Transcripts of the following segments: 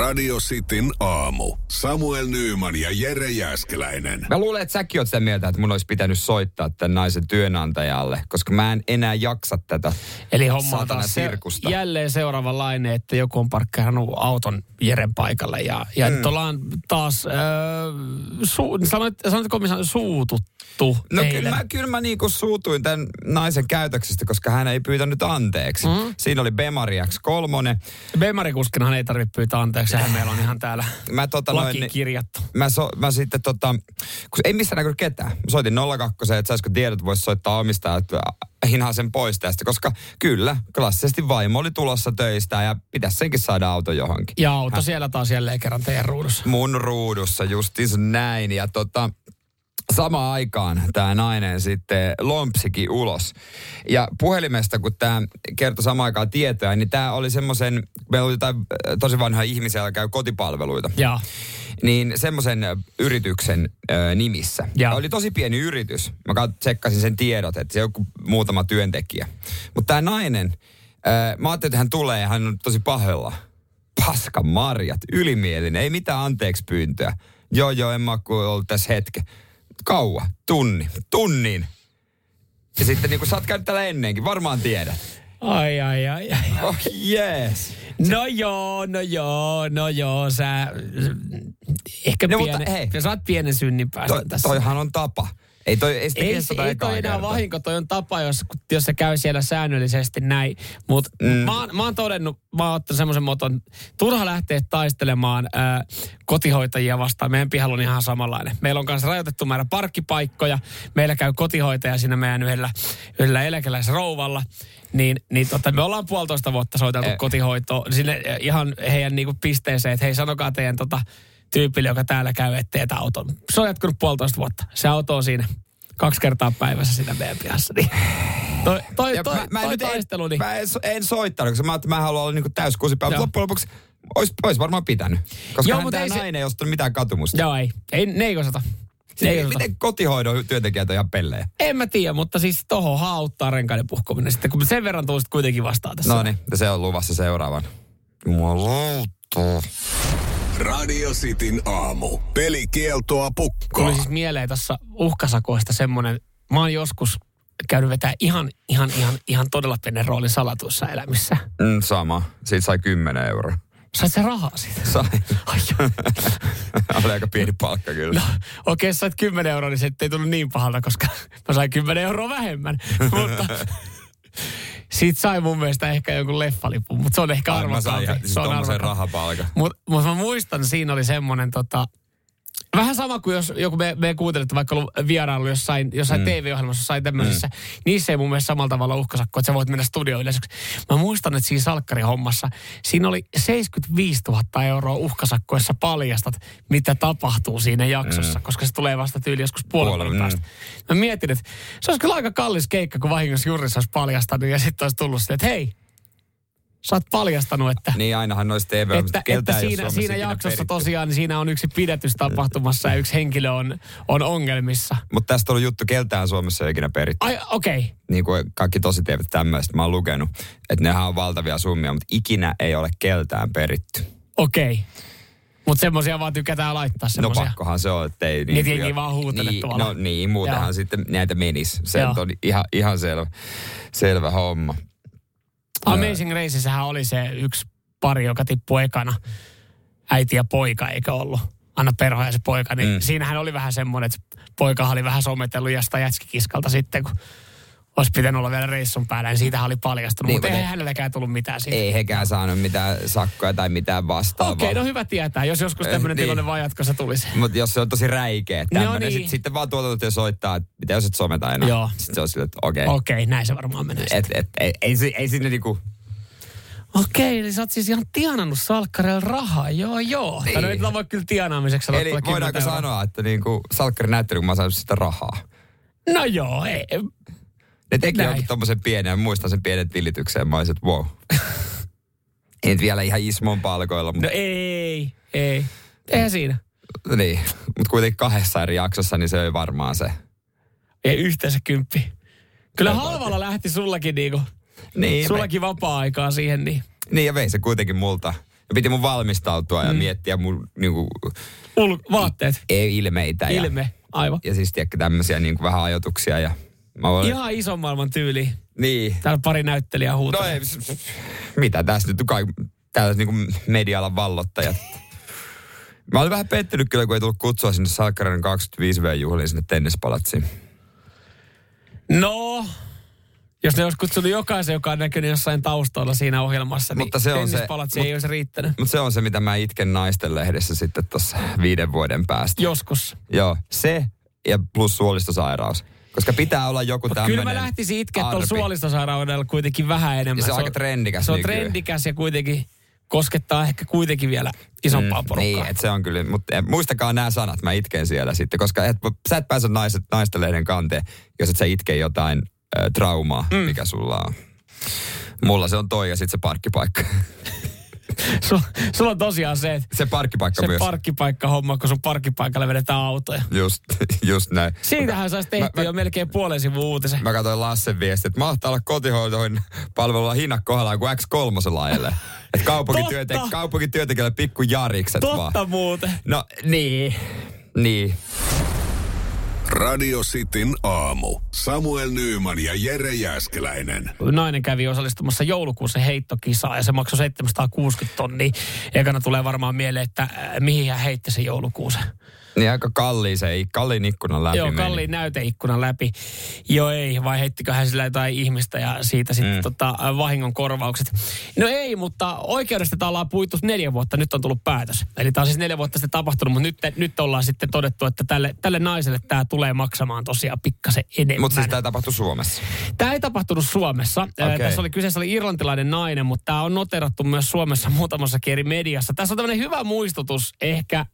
Radio Cityn aamu. Samuel Nyyman ja Jere Jäskeläinen. Mä luulen, että säkin oot sitä mieltä, että mun olisi pitänyt soittaa tämän naisen työnantajalle, koska mä en enää jaksa tätä Eli homma on taas se, sirkusta. jälleen seuraava laine, että joku on parkkeerannut auton Jeren paikalle. Ja, ja mm. ollaan taas, äh, su, sanoit, sanoitko suututtu No kyllä mä, kyllä mä niinku suutuin tämän naisen käytöksestä, koska hän ei pyytänyt anteeksi. Mm. Siinä oli Bemari X3. Bemari-kuskinahan ei tarvitse pyytää anteeksi, sehän meillä on ihan täällä Mä, tota, noin, lakiin kirjattu. mä, so, mä sitten tota, kun ei missään näkynyt ketään. Mä soitin 02, että saisiko tiedot, voisi soittaa omistajat hinaa sen pois tästä, koska kyllä, klassisesti vaimo oli tulossa töistä ja pitäisi senkin saada auto johonkin. Ja auto siellä taas jälleen kerran teidän ruudussa. mun ruudussa justiinsa näin. Ja tota, samaan aikaan tämä nainen sitten lompsikin ulos. Ja puhelimesta, kun tämä kertoi samaan aikaan tietoja, niin tämä oli semmoisen, meillä oli jotain äh, tosi vanha ihmisiä, joilla käy kotipalveluita. Ja Niin semmoisen äh, yrityksen ö, nimissä. Joo. Oli tosi pieni yritys. Mä tsekkasin sen tiedot, että se on muutama työntekijä. Mutta tämä nainen, ö, mä ajattelin, että hän tulee ja hän on tosi pahella. Paska marjat, ylimielinen, ei mitään anteeksi pyyntöä. Joo, joo, en mä ollut tässä hetke. Kauan, tunni, tunnin. Ja sitten niin kuin sä oot käynyt täällä ennenkin, varmaan tiedät. ai, ai, ai, ai. Oh yes. No joo, no joo, no joo, sä ehkä No, no, mutta pienen, hei. sä saat pienen synnin päästä Toi, tässä. toihan on tapa. Ei toi, ei ei, ei toi enää kertaa. vahinko, toi on tapa, jos, jos se käy siellä säännöllisesti näin. Mutta mm. mä, mä oon todennut, mä oon ottanut semmoisen moton, turha lähteä taistelemaan ää, kotihoitajia vastaan. Meidän pihalla on ihan samanlainen. Meillä on kanssa rajoitettu määrä parkkipaikkoja. Meillä käy kotihoitaja siinä meidän yhdellä, yhdellä eläkeläisrouvalla. Niin, niin tota, me ollaan puolitoista vuotta soiteltu Eh. kotihoitoon sinne ihan heidän niinku pisteeseen, että hei sanokaa teidän tota, tyypille, joka täällä käy, että teet auton. Se on jatkunut puolitoista vuotta. Se auto on siinä kaksi kertaa päivässä siinä meidän pihassa. Niin. Toi, toi, Ja toi, mä, mä, toi nyt taistelu, en, niin mä en, en soittanut, koska mä että mä haluan olla niinku täyskusipää, mutta loppujen lopuksi olisi, olisi varmaan pitänyt. Koska Joo, mutta ei se- nainen ei ostanut mitään katumusta. joo ei, ei, ne ei osata. Ne ei Siis, osata. miten kotihoidon työntekijät on ihan pellejä? En mä tiedä, mutta siis tohon auttaa renkaiden puhkominen sitten, kun sen verran tulisit kuitenkin vastaan tässä. No niin, se on luvassa seuraavan. Jumalauta. Radio Cityn aamu. Pelikieltoa Tuli pukkaa. siis mieleen tässä uhkasakoista semmoinen, mä oon joskus käynyt vetää ihan, ihan, ihan, ihan todella pienen roolin salatuissa elämissä. Mm, sama. Siitä sai 10 euroa. Sait sä rahaa siitä? Sai. Ai joo. Oli aika pieni palkka kyllä. No, okei, jos sait 10 euroa, niin se ei tullut niin pahalta, koska mä sain 10 euroa vähemmän. mutta siitä sai mun mielestä ehkä jonkun leffalipun, mutta se on ehkä arvokkaampi. siis Se on arvokkaampi. rahapalkan. Mutta mut mä muistan, siinä oli semmoinen tota, Vähän sama kuin jos joku me, me kuuntelette vaikka ollut vierailu jossain, jossain mm. TV-ohjelmassa, jossain tämmöisessä. Mm. Niissä ei mun mielestä samalla tavalla uhkasakko, että sä voit mennä studioon yleisöksi. Mä muistan, että siinä salkkarihommassa, siinä oli 75 000 euroa uhkasakko, paljastat, mitä tapahtuu siinä jaksossa, mm. koska se tulee vasta tyyli joskus puolen Puolen, vuoden päästä. Mä mietin, että se olisi kyllä aika kallis keikka, kun vahingossa Jurissa olisi paljastanut ja sitten olisi tullut se, että hei, sä oot paljastanut, että Niin ainahan noissa tv että, että siinä, siinä jaksossa tosiaan niin siinä on yksi pidätys tapahtumassa ja yksi henkilö on, on ongelmissa. Mutta tästä on juttu, keltään Suomessa ei ikinä peritty. Ai, okei. Okay. Niin kuin kaikki tosi teivät tämmöistä. Mä oon lukenut, että nehän on valtavia summia, mutta ikinä ei ole keltään peritty. Okei. Okay. Mutta semmoisia vaan tykätään laittaa No semmoisia. pakkohan se on, että ei... Niitä jengi vaan huutelee niin, tuolla. No niin, muutenhan Joo. sitten näitä menisi. Se on ihan, ihan selvä, selvä homma. Amazing Raceissähän oli se yksi pari, joka tippui ekana. Äiti ja poika, eikö ollut? Anna Perho ja se poika. Niin mm. Siinähän oli vähän semmoinen, että poika oli vähän sometellut jostain jätskikiskalta sitten, kun olisi pitänyt olla vielä reissun päällä. Niin siitähän oli paljastunut. Niin, Mutta ei ei- hänelläkään tullut mitään siitä. Ei hekään saanut mitään sakkoja tai mitään vastaavaa. Okei, okay, no hyvä tietää, jos joskus Eh, tämmöinen niin. tilanne vaan jatkossa tulisi. Mutta jos se on tosi räikeä tämmöinen, No niin. sit, sitten vaan tuotantotyö soittaa, että mitä jos et someta enää. Joo. Sitten se on silleen, että okei. Okei, okay, näin se varmaan menee. Et, et, ei, ei, si- ei sinne niinku, Okei, eli sä oot siis ihan tienannut salkkarilla rahaa. Joo, joo. Niin. No ei voi kyllä tienaamiseksi eli laittaa 10 voidaanko euroa. sanoa, että niinku salkkari näyttely, kun mä sain sitä rahaa. No joo, ei. Ne teki Näin. jonkun tommosen pienen, muistan sen pienen tilityksen, mä olisin, wow. ei nyt vielä ihan Ismon palkoilla, mutta No ei, ei. Eihän siinä. niin. Mut kuitenkin kahdessa eri jaksossa, niin se oli varmaan se. Ei yhteensä kymppi. Kyllä halvalla lähti sullakin niinku, Niin, sullakin vapaa-aikaa siihen, niin. Niin ja vei se kuitenkin multa. Ja piti mun valmistautua ja Mm. miettiä mun niinku, Ul- vaatteet, ei, ilmeitä. Ja, ilme, aivan. ja siis tiedätkö tämmöisiä niinku vähän ajatuksia. Ja mä olin, Ihan ison maailman tyyli. Niin. Täällä pari näyttelijää No huutaa. ei, s- s- mitä tässä nyt kai, täällä niinku media-alan vallottajat. Mä olin vähän pettynyt kyllä, kun ei tullut kutsua sinne Salkkarin 25V-juhliin sinne tennispalatsiin. No, jos ne olisi kutsunut jokaisen, joka on näkynyt jossain taustalla siinä ohjelmassa, Mutta niin se on se- mut- ei olisi riittänyt. Mutta se on se, mitä mä itken naisten lehdessä sitten tuossa viiden vuoden päästä. Joskus. Joo, se ja plus suolistosairaus. Koska pitää olla joku Mutta tämmöinen kyllä mä lähtisin itkeä tuolla suolistosairaudella kuitenkin vähän enemmän. Ja se on aika trendikäs Se on nykyään. trendikäs ja kuitenkin koskettaa ehkä kuitenkin vielä isompaa mm, porukkaa. Niin, että se on kyllä, mutta muistakaa nämä sanat, mä itken siellä sitten, koska et, sä et pääse naiset, naisten lehden kanteen, jos et sä itke jotain ö, traumaa, mm. mikä sulla on. Mulla se on toi ja sitten se parkkipaikka. Sulla, sulla on tosiaan se, että se parkkipaikka se myös. parkkipaikka-homma, kun sun parkkipaikalle vedetään autoja. just, just näin. Siitähän saisi tehty mä- jo melkein puolen sivun uutisen. Mä katsoin Lassen viesti, että mahtaa olla kotihoitoin palvelulla hinnat kohdallaan kuin X3 ajelee. Että kaupunkityöntek- kaupunkityöntekijälle pikku jarikset vaan. Totta muuten. No niin, niin. Radio Cityn aamu. Samuel Nyyman ja Jere Jäskeläinen. Nainen kävi osallistumassa joulukuussa heittokisaan ja se maksoi 760 tonnia. Ekana tulee varmaan mieleen, että äh, mihin hän heitti se joulukuusen. Niin aika kalliin se, ei- kalliin ikkunan läpi Joo, meni. kalliin näyteikkunan läpi. Joo ei, vai heittikö hän sillä jotain ihmistä ja siitä sitten mm. tota, vahingon korvaukset. No ei, mutta oikeudesta tää ollaan puhuttu neljä vuotta, nyt on tullut päätös. Eli tämä on siis neljä vuotta sitten tapahtunut, mutta nyt, nyt ollaan sitten todettu, että tälle, tälle naiselle tämä tulee maksamaan tosiaan pikkasen enemmän. Mutta siis tämä tapahtui Suomessa. Tämä ei tapahtunut Suomessa. Okay. Tässä oli kyseessä oli irlantilainen nainen, mutta tämä on noterattu myös Suomessa muutamassa eri mediassa. Tässä on tämmöinen hyvä muistutus ehkä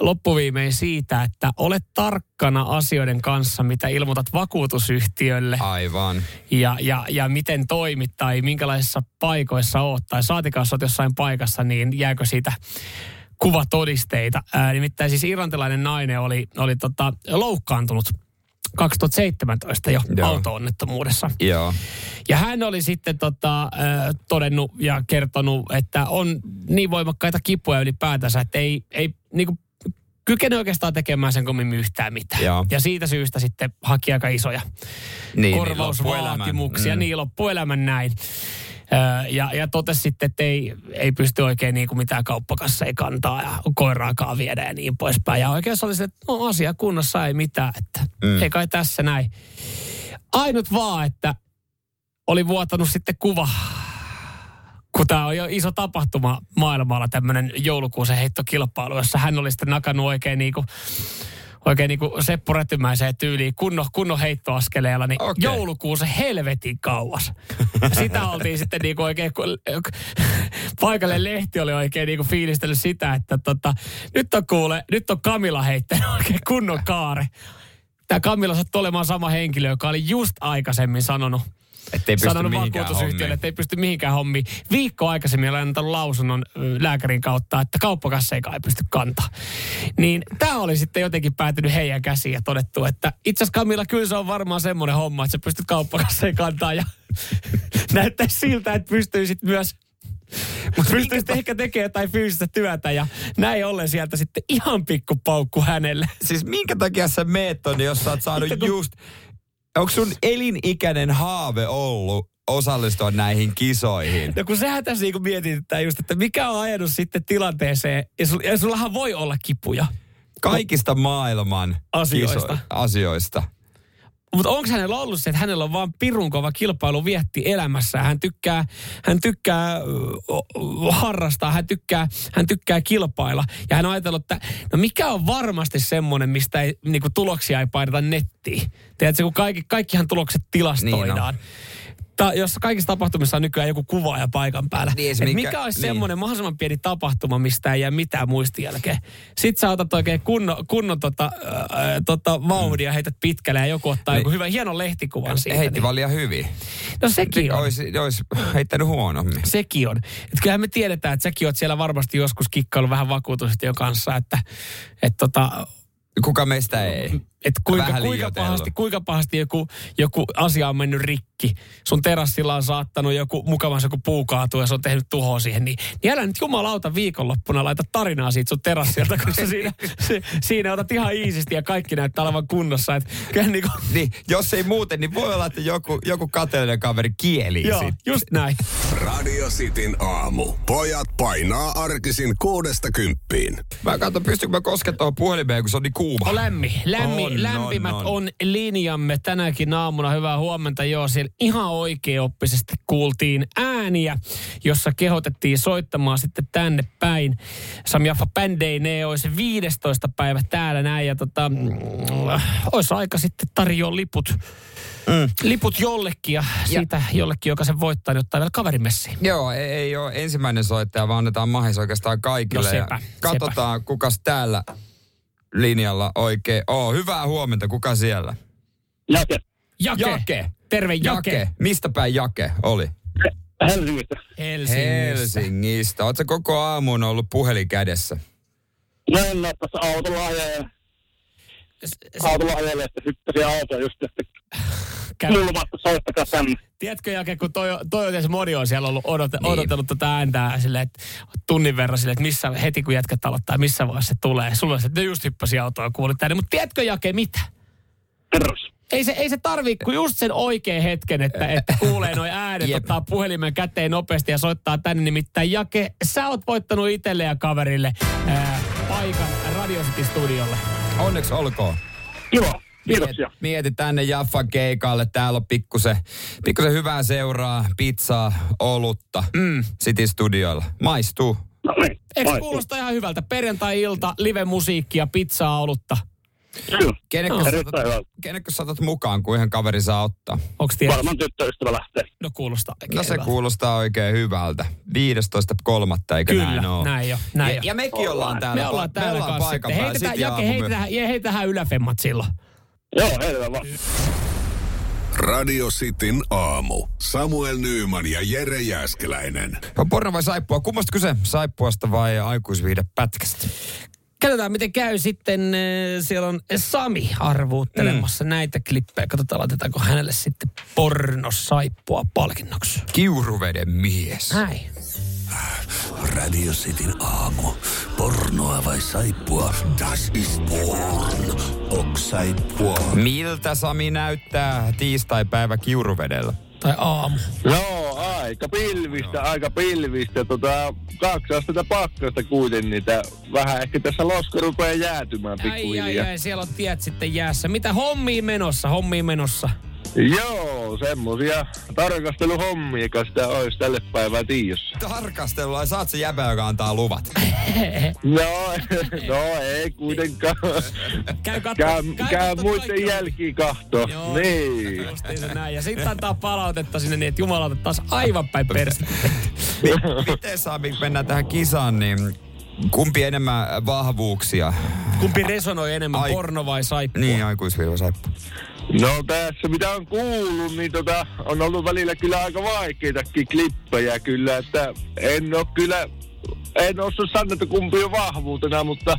loppuviimein siitä, että ole tarkkana asioiden kanssa, mitä ilmoitat vakuutusyhtiölle Aivan. ja, ja, ja miten toimit tai minkälaisissa paikoissa oot tai saatikaan oot jossain paikassa, niin jääkö siitä kuvatodisteita. Ää, nimittäin siis irlantilainen nainen oli, oli tota, loukkaantunut 2017 jo Joo. auto-onnettomuudessa. Joo. Ja hän oli sitten tota, äh, todennut ja kertonut, että on niin voimakkaita kipuja ylipäätänsä, että ei, ei niinku, kykene oikeastaan tekemään sen kommemmin yhtään mitään. Joo. Ja siitä syystä sitten haki aika isoja Niin, korvausvaatimuksia, niin, niin loppuelämän näin. Öö, ja, ja totesi sitten, että ei, ei pysty oikein niin kuin mitään kauppakasseja kantaa ja koiraakaan viedä ja niin poispäin. Ja oikein se oli se, että no asia kunnossa ei mitään, että Mm. mm. ei kai tässä näin. Ainut vaan, että oli vuotanut sitten kuva, kun tämä on jo iso tapahtuma maailmalla, tämmöinen joulukuusen heittokilpailu, jossa hän oli sitten nakannut oikein niin kuin oikein niin kuin Seppo Rätymäiseen tyyliin kunnon, kunnon heittoaskeleella, niin okay. joulukuusen helvetin kauas. Sitä oltiin sitten niin kuin oikein, kun paikalle lehti oli oikein niin kuin fiilistellyt sitä, että tota, nyt on kuule, nyt on Kamila heittänyt oikein kunnon kaare. Tämä Kamila sattui olemaan sama henkilö, joka oli just aikaisemmin sanonut, Ettei pysty sanonut vakuutusyhtiölle, että ei pysty mihinkään hommiin. Viikko aikaisemmin olen antanut lausunnon ö, lääkärin kautta, että kauppakasseikaan ei pysty kantaa. Niin tämä oli sitten jotenkin päätynyt heidän käsiin ja todettu, että itse asiassa Kamilla kyllä se on varmaan semmoinen homma, että sä pystyt kauppakasseen kantaa ja näyttäisi siltä, että pystyisit myös mutta pystyisit ehkä tekemään jotain fyysistä työtä ja näin ollen sieltä sitten ihan pikku paukku hänelle. Siis minkä takia sä meet tonne, jos sä oot saanut just... Onko sun elinikäinen haave ollut osallistua näihin kisoihin? No kun sehän tässä niinku mietitään just, että mikä on ajanut sitten tilanteeseen, ja, sul, ja sullahan voi olla kipuja. Kaikista maailman Asioista. kiso- asioista. Mutta onko hänellä ollut se, että hänellä on vaan pirun kova kilpailu vietti elämässä. Hän tykkää, hän tykkää harrastaa, hän tykkää, hän tykkää kilpailla. Ja hän on ajatellut, että no mikä on varmasti semmoinen, mistä ei, niinku, tuloksia ei paineta nettiin. Tiedätkö, kun kaikki, kaikkihan tulokset tilastoidaan. Niin Ta, jos kaikissa tapahtumissa on nykyään joku kuvaaja paikan päällä. Niin, mikä, mikä- olisi niin. semmoinen mahdollisimman pieni tapahtuma, mistä ei jää mitään muistijälkeä. Sitten sä otat oikein kunnon, kunnon tota, ää, tota vauhdia, heität pitkälle ja joku ottaa Niin. joku hyvän hienon lehtikuvan siitä. Heitti niin. vaan liian hyvin. No sekin on. Olisi, olisi heittänyt huonommin. Sekin on. Et kyllähän me tiedetään, että säkin oot siellä varmasti joskus kikkailu vähän vakuutusyhtiön kanssa, että et tota, Kuka meistä ei? Että kuinka, kuinka, pahasti, kuinka pahasti joku, joku asia on mennyt rikki. Sun terassilla on saattanut joku mukavasti joku puu kaatua ja se on tehnyt tuhoa siihen. Niin, niin älä nyt jumalauta viikonloppuna laita tarinaa siitä sun terassilta, koska siinä, se, siinä otat ihan iisisti ja kaikki näyttää olevan kunnossa. Et, kyllä niin kuin, Niin, jos ei muuten, niin voi olla, että joku, joku kateellinen kaveri kieli joo, sitten. just näin. Radio Cityn aamu. Pojat painaa arkisin kuudesta kymppiin. Mä katson, pystynkö mä koskettamaan puhelimeen, kun se on niin kuuma. On lämmin, lämmin, On, lämpimät on, on, on. on linjamme tänäkin aamuna. Hyvää huomenta. Joo, siellä ihan oikeoppisesti kuultiin ääniä, jossa kehotettiin soittamaan sitten tänne päin. Sami Jaffa Bändeinee olisi 15. päivä täällä näin ja tota, mm, olisi aika sitten tarjoa liput. Mm. Liput jollekin ja siitä jollekin, joka sen voittaa, niin ottaa vielä kaverimessiin. Joo, ei, ei ole ensimmäinen soittaja, vaan annetaan mahis oikeastaan kaikille. No sepä, ja katsotaan, kukas täällä linjalla oikein oo. Hyvää huomenta, kuka siellä? Jake, Jake. Jake. Terve Jake. Jake. Mistä päin Jake oli? Helsingistä. Helsingissä. Helsingistä. Oletko koko aamun ollut puhelin kädessä? No en ole tässä autolla ajaa. Autolla ajalla, että hyppäsin autoa just, että Käy- kuulumatta soittakaa tänne. Tiedätkö Jake, kun toi, toi on moni on siellä ollut odot, niin. odotellut tätä ääntää silleen, että tunnin verran silleen, että missä, heti kun jätkät aloittaa, missä vaiheessa se tulee. Sulla on se, että ne just hyppäsi autoa ja kuulit tänne. Mutta tiedätkö Jake mitä? Terveys. Ei se, ei se tarvii kuin just sen oikean hetken, että, että kuulee noin äänet, Jep. ottaa puhelimen käteen nopeasti ja soittaa tänne. Nimittäin Jake, sä oot voittanut itselle ja kaverille ää, paikan Radio City Studiolle. Onneksi olkoon. Kiva. Kiitoksia. Mieti tänne Jaffan keikalle. Täällä on pikkusen, pikkusen hyvää seuraa, pizzaa, olutta. Mm. City Studioilla. Maistuu. No niin. Eikö kuulosta ihan hyvältä? Perjantai-ilta, live-musiikkia, pizzaa, olutta. Kyllä. Kenekkö No. saatat, saatat mukaan, kun ihan kaveri saa ottaa? Onko tiedä? Varmaan tyttöystävä lähtee. No kuulostaa oikein No se hyvältä. kuulostaa oikein hyvältä. 15.3. eikö Kyllä, näin ole? näin jo, näin ja, jo. ja mekin ollaan täällä. Me ollaan täällä me ollaan kanssa paikan päällä. Heitetään, Jake, heitetään, heitetään yläfemmat silloin. Joo, heitetään vaan. Radio Cityn aamu. Samuel Nyyman ja Jere Jäskeläinen. No, porno vai saippua? Kummasta kyse? Saippuasta vai aikuisviihde pätkästä? Katsotaan, miten käy sitten. äh, Siellä on Sami arvuuttelemassa mm. näitä klippejä. Katsotaan, laitetaanko hänelle sitten pornosaippua palkinnoksi. Kiuruveden mies. Näin. Radio Cityn aamu. Pornoa vai saippua? Das ist porn. Ok saippua. Miltä Sami näyttää tiistai-päivä Kiuruvedellä? Tai aamu. Joo, aika pilvistä, aika pilvistä. Tota, kaksi astetta pakkasta kuitenkin, niitä vähän ehkä tässä loska rupeaa jäätymään Ai, ai, pikkuhiljaa. ai, siellä on tiet sitten jäässä. Mitä hommiin menossa, hommiin menossa? Joo, semmosia tarkasteluhommia, joka sitä olisi tälle päivään tiossa. Tarkastelua, saat se jäbä, joka antaa luvat. No, no ei kuitenkaan. Käy katso, Käy, käy käy katso muiden jälkiä kahto. Joo, Niin. näin. Ja sitten antaa palautetta sinne niin, että jumalauta taas aivan päin perstä. Miten Sami, mennään tähän kisaan, niin kumpi enemmän vahvuuksia? Kumpi resonoi enemmän, Ai- porno vai saippua? Niin, aikuisviiva saippu. No tässä mitä on kuullut, niin tota, on ollut välillä kyllä aika vaikeitakin klippejä kyllä, että en ole kyllä, en osaa sanoa, että kumpi on vahvuutena, mutta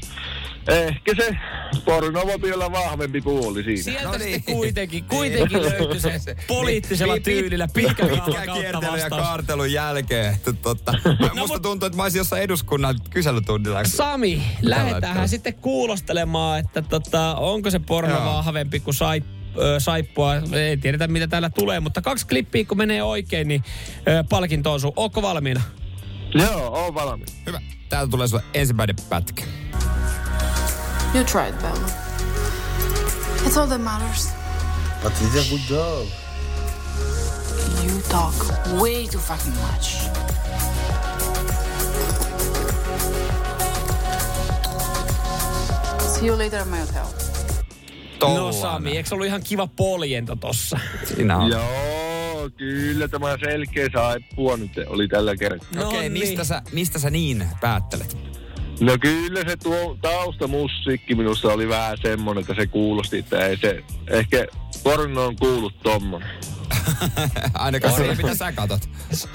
ehkä se porno voi olla vahvempi puoli siinä. Sieltä No no niin. kuitenkin, kuitenkin löytyi se poliittisella Pi- pi- tyylillä pitkä kiertelyn ja kaartelun jälkeen. että Totta. Musta tuntuu, että mä olisin jossain eduskunnan kyselytunnilla. Sami, lähdetään sitten kuulostelemaan, että tota, onko se porno Joo. vahvempi kuin sai, ö, saippua. Ei tiedetä, mitä täällä tulee, mutta kaksi klippiä, kun menee oikein, niin ö, palkinto on sun. Ootko valmiina? Joo, on valmis. Hyvä. Täältä tulee sulle ensimmäinen pätkä. You tried, Bella. It's all that matters. But you did a good job. You talk way too fucking much. See you later at my hotel. No Tollanen. Sami, eikö se ollut ihan kiva poljento tossa? Siinä on. Joo, kyllä tämä selkeä saippua nyt oli tällä kertaa. No Okei, okay, mistä, niin. sä, mistä sä niin päättelet? No kyllä se tuo taustamusiikki minusta oli vähän semmonen, että se kuulosti, että ei se, ehkä porno on kuullut tommonen. Ainakaan siihen, mitä sä katot.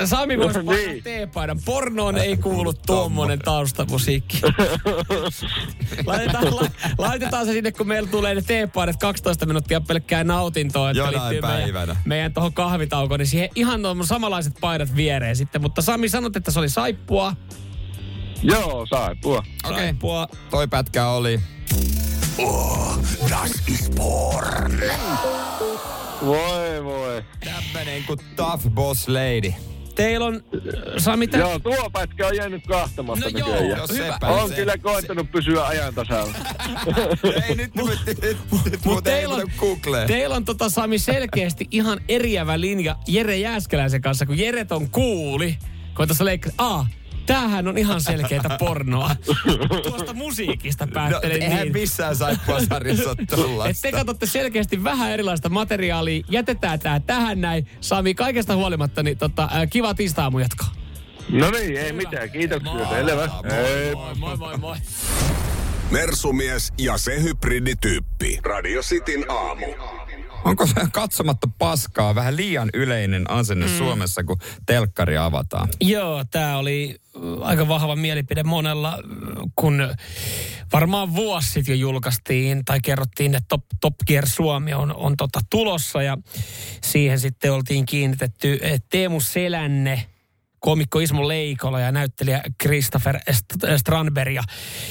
Sami voisi painaa Niin. teepaidan. Pornoon ei kuulu tuommoinen taustamusiikki. laitetaan, la, laitetaan se sinne, kun meillä tulee ne teepaidat 12 minuuttia pelkkää nautintoa. Että Jonain päivänä. Meidän, meidän tuohon kahvitaukoon, niin siihen ihan samanlaiset paidat viereen sitten. Mutta Sami, sanot, että se oli saippua. Joo, saippua. Okei. Saippua. Toi pätkä oli. Oh, das ist porn. Voi voi. Tämmönen kuin Tough Boss Lady. Teillä on, Sami, tä... Joo, tuo pätkä on jäänyt kahtamatta No joo. Jos sepä On se- kyllä koettanut pysyä ajan tasalla. Ei nyt, nyt, nyt, nyt, Mut mutta ei teillä on, Googleen. teillä on tota Sami selkeästi ihan eriävä linja Jere Jääskeläisen kanssa, kun Jere on kuuli, kun tuossa leikkaa, aa, tämähän on ihan selkeätä pornoa. Tuosta musiikista No, päättelin eihän niin. missään saippua sarjassa ole Et te katsotte selkeästi vähän erilaista materiaalia. Jätetään tää tähän näin. Sami, kaikesta huolimatta, niin tota, kiva tiistaamu jatkaa. No niin, ei mitään. Kiitoksia. Selvä. Ei. Moi, moi, moi, moi. Mersumies ja se hybridityyppi. Radio Cityn aamu. Onko se katsomatta paskaa vähän liian yleinen asenne mm. Suomessa, kun telkkari avataan? Joo, tämä oli äh, aika vahva mielipide monella, äh, kun varmaan vuosi sitten jo julkaistiin tai kerrottiin, että Top, Top Gear Suomi on, on tota tulossa ja siihen sitten oltiin kiinnitetty eh, Teemu Selänne, komikko Ismo Leikola ja näyttelijä Christopher St- Strandberg. Ja,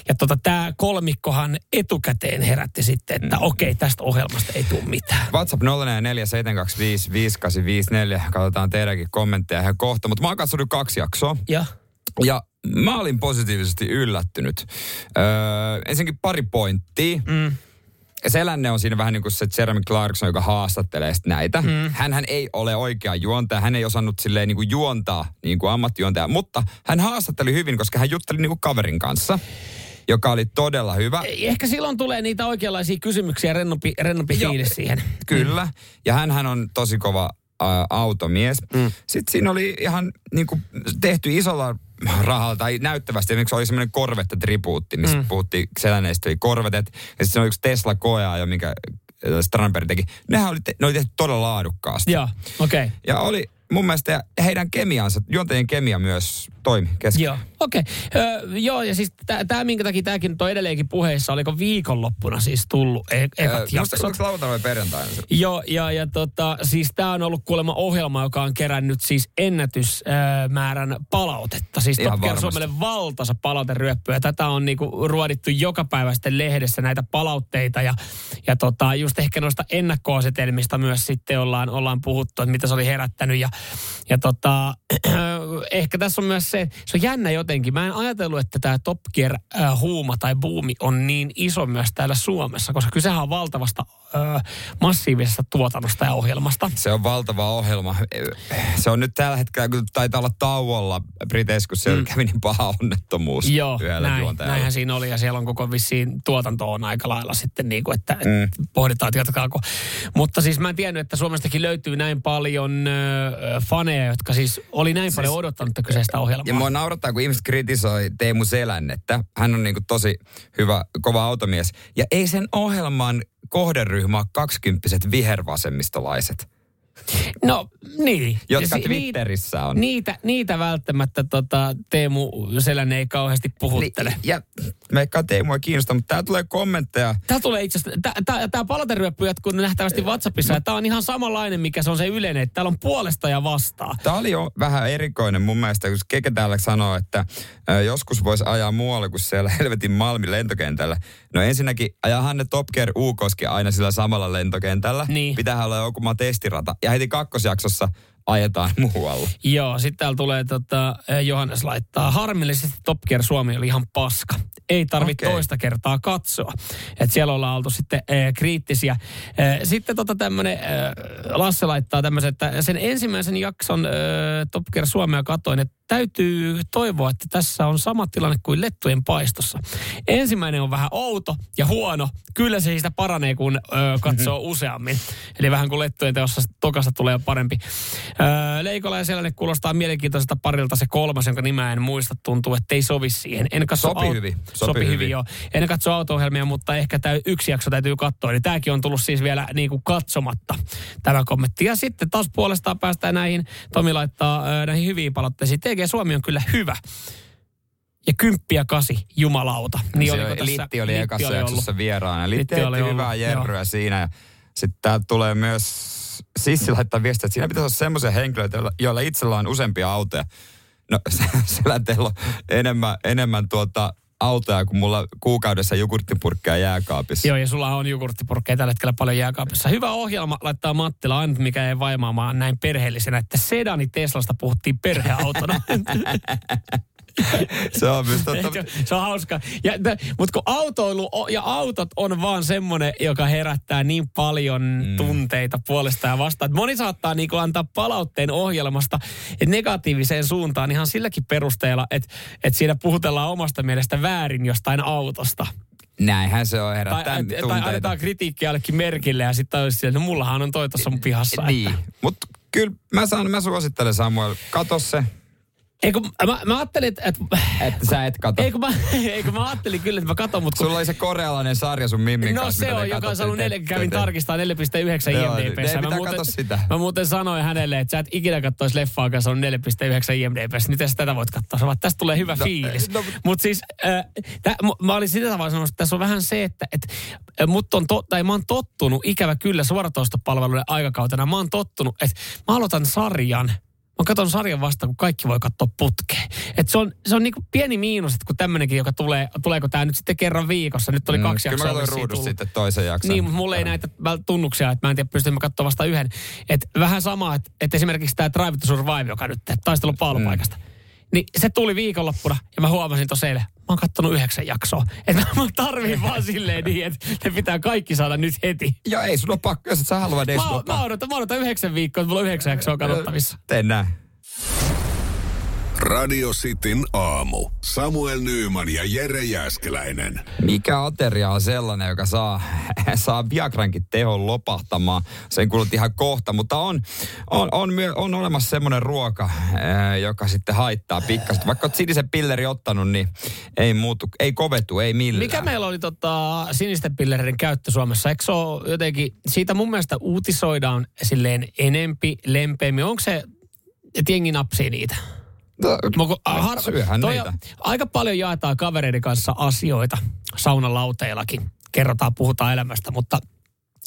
ja tota, tämä kolmikkohan etukäteen herätti sitten, että okei, tästä ohjelmasta ei tule mitään. WhatsApp 0447255854. Katsotaan teidänkin kommentteja ihan kohta. Mutta mä oon katsonut kaksi jaksoa. Ja Ja mä olin positiivisesti yllättynyt. Öö, ensinnäkin pari pointtia. mm, Selänne on siinä vähän niin kuin se Jeremy Clarkson, joka haastattelee sit näitä. Mm. Hänhän ei ole oikea juontaja. Hän ei osannut silleen niin kuin juontaa niin kuin ammattijuontaja. Mutta hän haastatteli hyvin, koska hän jutteli niin kuin kaverin kanssa, joka oli todella hyvä. ehkä silloin tulee niitä oikeanlaisia kysymyksiä, rennompi, rennompi fiilis siihen. Kyllä. Ja hän on tosi kova automies. Mm. Sitten siinä oli ihan niin kuin, tehty isolla rahalla tai näyttävästi. Esimerkiksi oli semmoinen Corvette-tribuutti, missä mm. puhuttiin Selänneistä, oli Corvetet. Ja sitten oli yksi Tesla koeajo, minkä ä, Strandberg teki. Nehän oli, te, ne oli tehty todella laadukkaasti. Joo, okei. Okay. Ja oli mun mielestä heidän kemiansa, juontajien kemia myös toimi kesken. Joo, okei. Okay. Öö, joo, ja siis tämä, minkä takia tämäkin on edelleenkin puheissa, oliko viikonloppuna siis tullut e- ekat Öö, jaksot? se lauantaina vai perjantaina? Joo, ja, ja tota, siis tämä on ollut kuulemma ohjelma, joka on kerännyt siis ennätysmäärän palautetta. Siis Ihan Top. Suomelle valtasa palauteryöppy, ja tätä on niinku ruodittu joka päivä sitten lehdessä näitä palautteita, ja, ja tota, just ehkä noista ennakkoasetelmista myös sitten ollaan, ollaan puhuttu, että mitä se oli herättänyt, ja, ja tota, ehkä tässä on myös se, se on jännä jotenkin. Mä en ajatellut, että tämä Top Gear äh, huuma tai buumi on niin iso myös täällä Suomessa, koska kysehän on valtavasta äh, massiivisesta tuotannosta ja ohjelmasta. Se on valtava ohjelma. Se on nyt tällä hetkellä, kun taitaa olla tauolla Briteissä, kun siellä mm. kävi niin paha onnettomuus Joo, näin, juontajalla. näinhän siinä oli ja siellä on koko vissiin tuotanto on aika lailla sitten niin kuin, että Mm. pohditaan, että jatkaako. Mutta siis mä en tiennyt, että Suomestakin löytyy näin paljon ö, faneja, jotka siis oli näin siis, paljon odottanut kyseistä ohjelmaa. Ja mua naurattaa, kun ihmiset kritisoi Teemu Selännettä. Hän on niinku tosi hyvä, kova automies. Ja ei sen ohjelman kohderyhmä ole kaksikymppiset vihervasemmistolaiset, No niin. jotka Twitterissä on. Niitä, niitä välttämättä tota, Teemu Selänne ei kauheasti puhuttele. Niin, ja meikkaa Teemua kiinnostaa, mutta täällä tulee kommentteja. Tämä tulee itse asiassa, tämä palateryöppy jatkuu nähtävästi WhatsAppissa, ja tämä on ihan samanlainen, mikä se on se yleinen, että täällä on puolesta ja vastaan. Tämä oli jo vähän erikoinen mun mielestä, kun Keke täällä sanoo, että ö, joskus voisi ajaa muualle kuin siellä helvetin Malmin lentokentällä. No ensinnäkin ajahan ne Top Gear U-koski aina sillä samalla lentokentällä. Niin. Pitäähän olla joku testirata. Ja heti kakkosjaksossa ajetaan muualla. Joo, sitten täällä tulee, tota, eh, Johannes laittaa, harmillisesti Top Gear Suomi oli ihan paska. Ei tarvitse Okei. toista kertaa katsoa. Et siellä ollaan oltu sitten eh, kriittisiä. Eh, sitten tota tämmönen, eh, Lasse laittaa tämmöisen, että sen ensimmäisen jakson eh, Top Gear Suomea katoin, että täytyy toivoa, että tässä on sama tilanne kuin Lettujen paistossa. Ensimmäinen on vähän outo ja huono. Kyllä se siitä paranee, kun ö, katsoo useammin. Eli vähän kuin Lettujen teossa tokasta tulee parempi. Ö, Leikola ja Sellainen kuulostaa mielenkiintoiselta parilta se kolmas, jonka nimeä en muista. Tuntuu, että ei sovi siihen. En katso Sopi hyvin. sopi hyvin. hyvin. joo. En katso auto-ohjelmia, mutta ehkä tämä yksi jakso täytyy katsoa. Eli tämäkin on tullut siis vielä niin kuin katsomatta, tämä kommentti. Ja sitten taas puolestaan päästään näihin, Tomi laittaa äh, näihin hyviin palautteisiin. TG Suomi on kyllä hyvä. Ja kymppi ja kasi, jumalauta. Niin se oliko tässä- Litti oli ekassa oli jaksossa vieraana. Litti, Litti oli oli hyvää ollut, jerryä siinä. Sitten täältä tulee myös Sissi laittaa viestiä, että siinä pitäisi olla semmoisia henkilöitä, joilla, itsellä on useampia autoja. No sillä teillä on enemmän, enemmän tuota autoja kuin mulla kuukaudessa jogurttipurkkeja jääkaapissa. Joo, ja sulla on jogurttipurkkeja tällä hetkellä paljon jääkaapissa. Hyvä ohjelma laittaa Mattila, ainut mikä ei vaimaamaan näin perheellisenä, että sedani Teslasta puhuttiin perheautona. Se on myös totta. Se on hauska. Ja, mutta kun autoilu o- ja autot on vaan semmoinen, joka herättää niin paljon mm. tunteita puolesta ja vastaan. Moni saattaa niinku antaa palautteen ohjelmasta negatiiviseen suuntaan ihan silläkin perusteella, että, että siinä puhutellaan omasta mielestä väärin jostain autosta. Näinhän se on Tai, herättää tai tunteita. annetaan kritiikkiä jollekin merkille ja sitten olisi että no mullahan on toi tuossa mun pihassa. Niin, Että. mutta kyllä mä, saan, mä suosittelen Samuel, kato se, Eikö, mä, mä ajattelin, että... että että sä et kato. Eikö mä, eikö mä ajattelin kyllä, että mä katon, mutta kun Sulla oli se korealainen sarja sun Mimmin No kanssa. se on, joka on saanut neljä, kävin Te- tarkistaa 4,9 Joo, IMDBssä. ei pitää muuten, sitä. mä muuten sanoin hänelle, että sä et ikinä katsoisi leffaa, joka on saanut 4,9 IMDBssä. Miten sä tätä voit katsoa? Sä tästä tulee hyvä No, fiilis. no, Mutta siis, äh, tä, m- mä olin sitä tavalla sanonut, että tässä on vähän se, että et, äh, mut on to, tai mä oon tottunut, ikävä kyllä suoratoistopalveluiden aikakautena, mä oon tottunut, että mä aloitan sarjan, Mä katson sarjan vasta, kun kaikki voi katsoa putkeen. Et se on, se on niinku pieni miinus, että kun tämmöinenkin, joka tulee, tuleeko tämä nyt sitten kerran viikossa. Nyt oli Mm, kaksi Kyllä mä jaksoa katsoin vissiin ruudusta sitten toisen jakson. Niin, mutta mulla ei näitä tunnuksia, että mä en tiedä, pystynkö mä katsoa vasta yhden. Et vähän sama, että et esimerkiksi tämä Drive to Survive, joka nyt taistelu paalupaikasta. Mm. Niin se tuli viikonloppuna ja mä huomasin tuossa eilen, mä oon kattonut yhdeksän jaksoa. Että mä tarviin vaan silleen niin, että ne pitää kaikki saada nyt heti. Joo, ei sun ole pakko, jos et sä halua edes Mä, mä, odotan, mä odotan yhdeksän viikkoa, että mulla on yhdeksän jaksoa katsottavissa. Tee näin. Radio Cityn aamu. Samuel Nyyman ja Jere Jäskeläinen. Mikä ateria on sellainen, joka saa, saa Viagrankin tehon lopahtamaan? Sen kuulut ihan kohta, mutta on, on, on, myö, on olemassa semmoinen ruoka, ää, joka sitten haittaa pikkasen. Vaikka olet sinisen pilleri ottanut, niin ei muutu, ei kovetu, ei millään. Mikä meillä oli tota, sinisten pillereiden käyttö Suomessa? Eikö se ole jotenkin, siitä mun mielestä uutisoidaan silleen enempi, lempeämmin. Onko se, että jengi napsii niitä? No, har- syöhän toi- niitä. Aika paljon jaetaan kavereiden kanssa asioita saunalauteillakin. Kerrotaan, puhutaan elämästä, mutta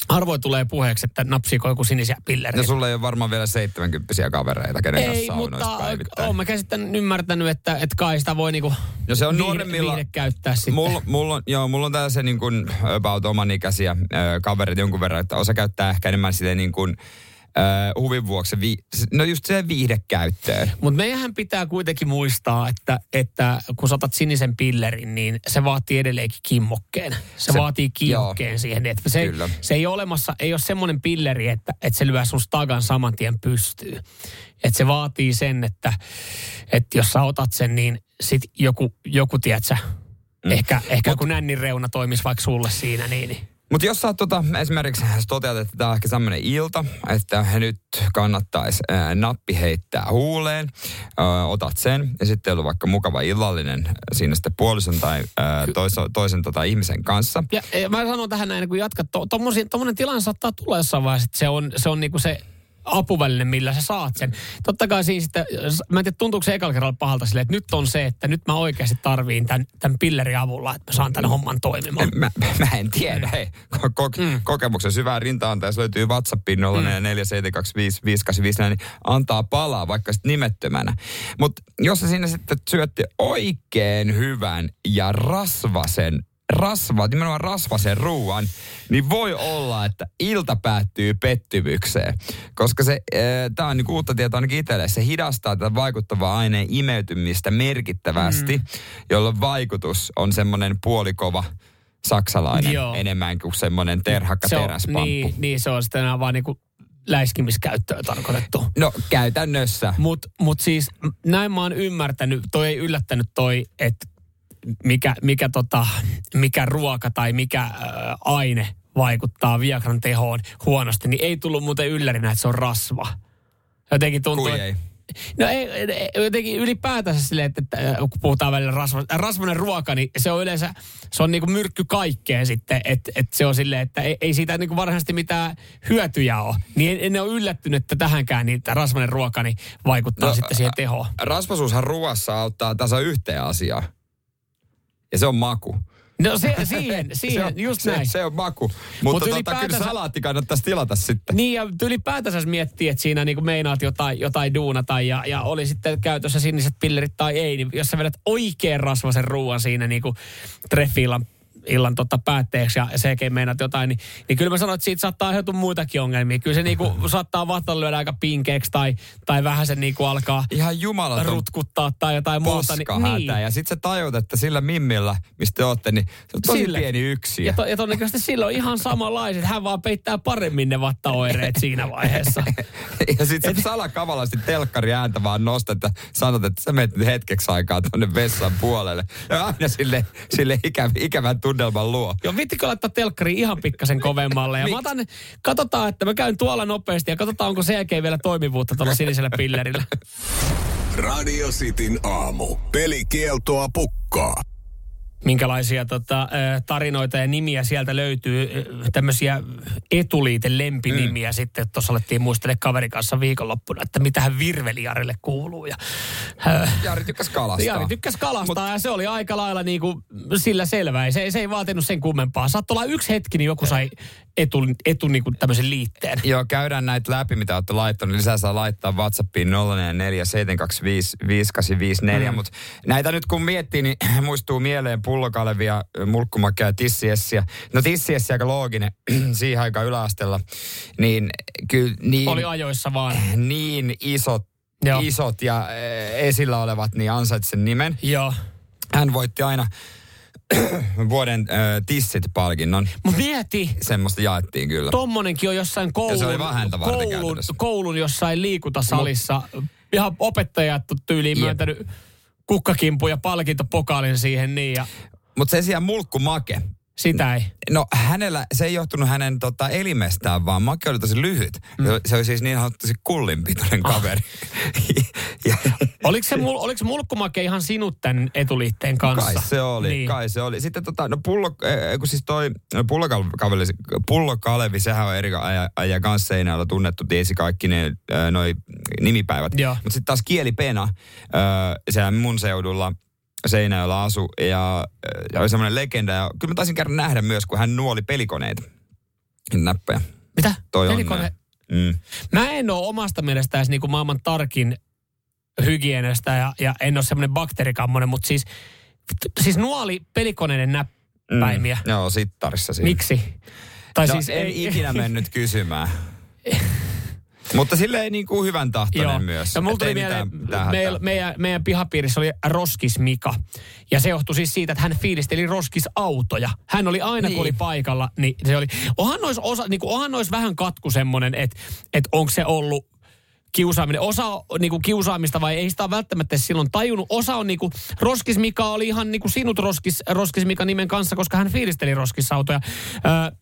harvoin tulee puheeksi, että napsiiko joku sinisiä No pillereitä. sulla ei ole varmaan vielä 70 kavereita, kenen kanssa Ei, saunoissa mutta päivittäin. olen mä käsittänyt, ymmärtänyt, että, että kai sitä voi niinku No se on viihde- nuoremmilla- viihde käyttää sitten. Mulla, mulla, on, joo, mulla on tällaisia niin kuin about oman ikäisiä ö, kavereita jonkun verran, että osa käyttää ehkä enemmän silleen niin kuin ö, huvin vuoksi, vi, no just se viihdekäyttöön. Mutta meidän pitää kuitenkin muistaa, että, että kun sä otat sinisen pillerin, niin se vaatii edelleenkin kimmokkeen. Se, Se- vaatii kiihokkeen siihen. Että se, Kyllä. se ei ole olemassa, ei ole semmoinen pilleri, että, että se lyö sun stagan saman tien pystyy. Että se vaatii sen, että, että jos sä otat sen, niin sit joku, joku tiedätkö, mm. ehkä, ehkä kun nännin reuna toimisi vaikka sulle siinä, niin, niin Mutta jos sä tota, esimerkiksi toteat, että tämä on ehkä sellainen ilta, että nyt kannattaisi ää, nappi heittää huuleen, ää, otat sen ja sitten on vaikka mukava illallinen siinä sitten puolison tai ää, toisen, toisen tota, ihmisen kanssa. Ja, ja mä sanon tähän näin, kun jatkat, to, tommonen tilanne saattaa tulla jossain vaiheessa, että se on, se on niinku se apuväline, millä sä saat sen. Totta kai siinä sitten, mä en tiedä tuntuuko se ekalla kerralla pahalta silleen, että nyt on se, että nyt mä oikeasti tarviin tämän, tämän pillerin avulla, että mä saan tämän homman toimimaan. Mä, mä en tiedä, hei. Ko- ko- mm. Kokemuksen syvään rintaan tässä löytyy WhatsAppin 04725855, niin antaa palaa vaikka sitten nimettömänä. Mutta jos sä siinä sitten syötte oikein hyvän ja rasvasen rasva, nimenomaan rasvasen ruuan, niin voi olla, että ilta päättyy pettymykseen. Koska se, tämä on niin uutta tietoa ainakin itselle, se hidastaa tätä vaikuttavaa aineen imeytymistä merkittävästi, mm. jolloin vaikutus on semmoinen puolikova saksalainen Joo. enemmän kuin semmoinen terhakka se on, teräspamppu. niin, niin, se on sitten vaan niinku läiskimiskäyttöön tarkoitettu. No käytännössä. Mutta mut siis näin mä oon ymmärtänyt, toi ei yllättänyt toi, että mikä, mikä, tota, mikä ruoka tai mikä äh, aine vaikuttaa Viagran tehoon huonosti, niin ei tullut muuten yllärinä, että se on rasva. Jotenkin tuntuu, Kui ei. No ei, ei, jotenkin ylipäätänsä silleen, että, että kun puhutaan välillä rasva, rasvainen ruoka, niin se on yleensä, se on niinku myrkky kaikkeen sitten, että että se on silleen, että ei, ei siitä niinku varsinaisesti mitään hyötyjä ole. Niin en, en ole yllättynyt, että tähänkään niin tämä rasvainen ruoka niin vaikuttaa no, sitten siihen tehoon. Rasvasuushan ruoassa auttaa tasa yhteen asiaan. Ja se on maku. No se, siihen, siihen se on, just se, näin. Se on maku. Mutta Mut tota, kyllä salaatti kannattaisi tilata sitten. Niin ja ylipäätänsä miettii, että siinä niin meinaat jotain, jotain duunata ja, ja oli sitten käytössä siniset pillerit tai ei, niin jos sä vedät oikein rasvasen ruoan siinä niin treffiillan illan tota päätteeksi ja sekin meinaat jotain, niin, niin kyllä mä sanon, että siitä saattaa aiheutua muitakin ongelmia. Kyllä se niinku saattaa vattan lyödä aika pinkeeksi tai, tai vähän se niinku alkaa Ihan jumalaton rutkuttaa tai jotain muuta. Niin, hätä. Ja sit sä tajut, että sillä mimmillä, mistä te ootte, niin se on tosi Sille. pieni yksi. Ja, to, ja todennäköisesti silloin ihan samanlaiset. Hän vaan peittää paremmin ne vattaoireet siinä vaiheessa. ja sit sä salakavalasti telkkari ääntä vaan nostat ja sanot, että sä menet hetkeksi aikaa tonne vessan puolelle. Ja aina sille, sille ikä, ikävän tunnelman luo. Joo, vittikö laittaa telkkari ihan pikkasen kovemmalle. Ja mä otan, katsotaan, että mä käyn tuolla nopeasti ja katsotaan, onko sen jälkeen vielä toimivuutta tuolla sinisellä pillerillä. Radio Cityn aamu. Pelikieltoa pukkaa. Minkälaisia tota, tarinoita ja nimiä sieltä löytyy, tämmöisiä etuliite lempinimiä mm. sitten. Tuossa alettiin muistelemaan kaverin kanssa viikonloppuna, että mitähän virvelijarille kuuluu. Ja, Jari tykkäs kalastaa. Jari tykkäs kalastaa Mut, ja se oli aika lailla niin kuin sillä selvä. Se, se ei vaatinut sen kummempaa. Saattoi olla yksi hetki, niin joku sai etu, etu niin kuin tämmöisen liitteen. Joo, käydään näitä läpi, mitä olette laittanut. Lisää saa laittaa WhatsAppiin 044 725 5854. Mm. Mutta näitä nyt kun miettii, niin muistuu mieleen pullokalevia, mulkkumakea ja tissiessiä. No tissiessi aika looginen siihen aikaan yläasteella. Niin kyllä niin, Oli ajoissa vaan. niin isot, Joo. isot ja eh, esillä olevat, niin ansait sen nimen. Joo. Hän voitti aina vuoden äh, tissit-palkinnon. Mutta mieti, Semmoista jaettiin kyllä. tommonenkin on jossain koulun, Ja se oli koulun, koulun jossain liikuntasalissa. Ihan opettajat on tyyliin Jep. myöntänyt kukkakimpu ja palkintopokaalin siihen niin ja Mutta se sijaan mulkku make. Sitä ei. No hänellä, se ei johtunut hänen tota, elimestään, vaan make oli tosi lyhyt. Mm. Se oli siis niin sanottu kullinpitoinen kaveri. ja, Oliko se, mul, oliko mulkkumake ihan sinut tämän etuliitteen kanssa? kai se oli, Niin. kai se oli. Sitten tota, no pullo, äh, kun siis toi pullokalevi, pullokalevi sehän on eri aja, aja kanssa seinällä tunnettu, tiesi kaikki ne äh, noi nimipäivät. Mutta sitten taas kielipena äh, siellä mun seudulla Seinäjoella asu ja, ja oli semmoinen legenda. Ja kyllä mä taisin käydä nähdä myös, kun hän nuoli pelikoneita. Näppejä. Mitä? Toi Pelikone? on. Mm. Mä en ole omasta mielestä edes niinku maailman tarkin hygienistä ja, ja en ole semmoinen bakteerikammonen, mutta siis, siis nuoli pelikoneiden näppäimiä. Mm. Joo, sittarissa siinä. Miksi? Tai no, siis en ikinä mennyt kysymään. Mutta silleen niin kuin hyvän tahtoinen myös. Ja mulla tuli ei mieleen, tähän- meidän, meidän, pihapiirissä oli Roskis Mika. Ja se johtui siis siitä, että hän fiilisteli Roskis-autoja. Hän oli aina, niin. kun Niin. oli paikalla, niin se oli... Onhan nois, osa, niin kuin, onhan nois vähän katku semmoinen, että, että onko se ollut kiusaaminen. Osa on niinku kiusaamista vai ei sitä ole välttämättä silloin tajunnut. Osa on niinku, Roskis Mika oli ihan niinku sinut Roskis, Roskis Mika nimen kanssa, koska hän fiilisteli Roskis-autoja. Öö,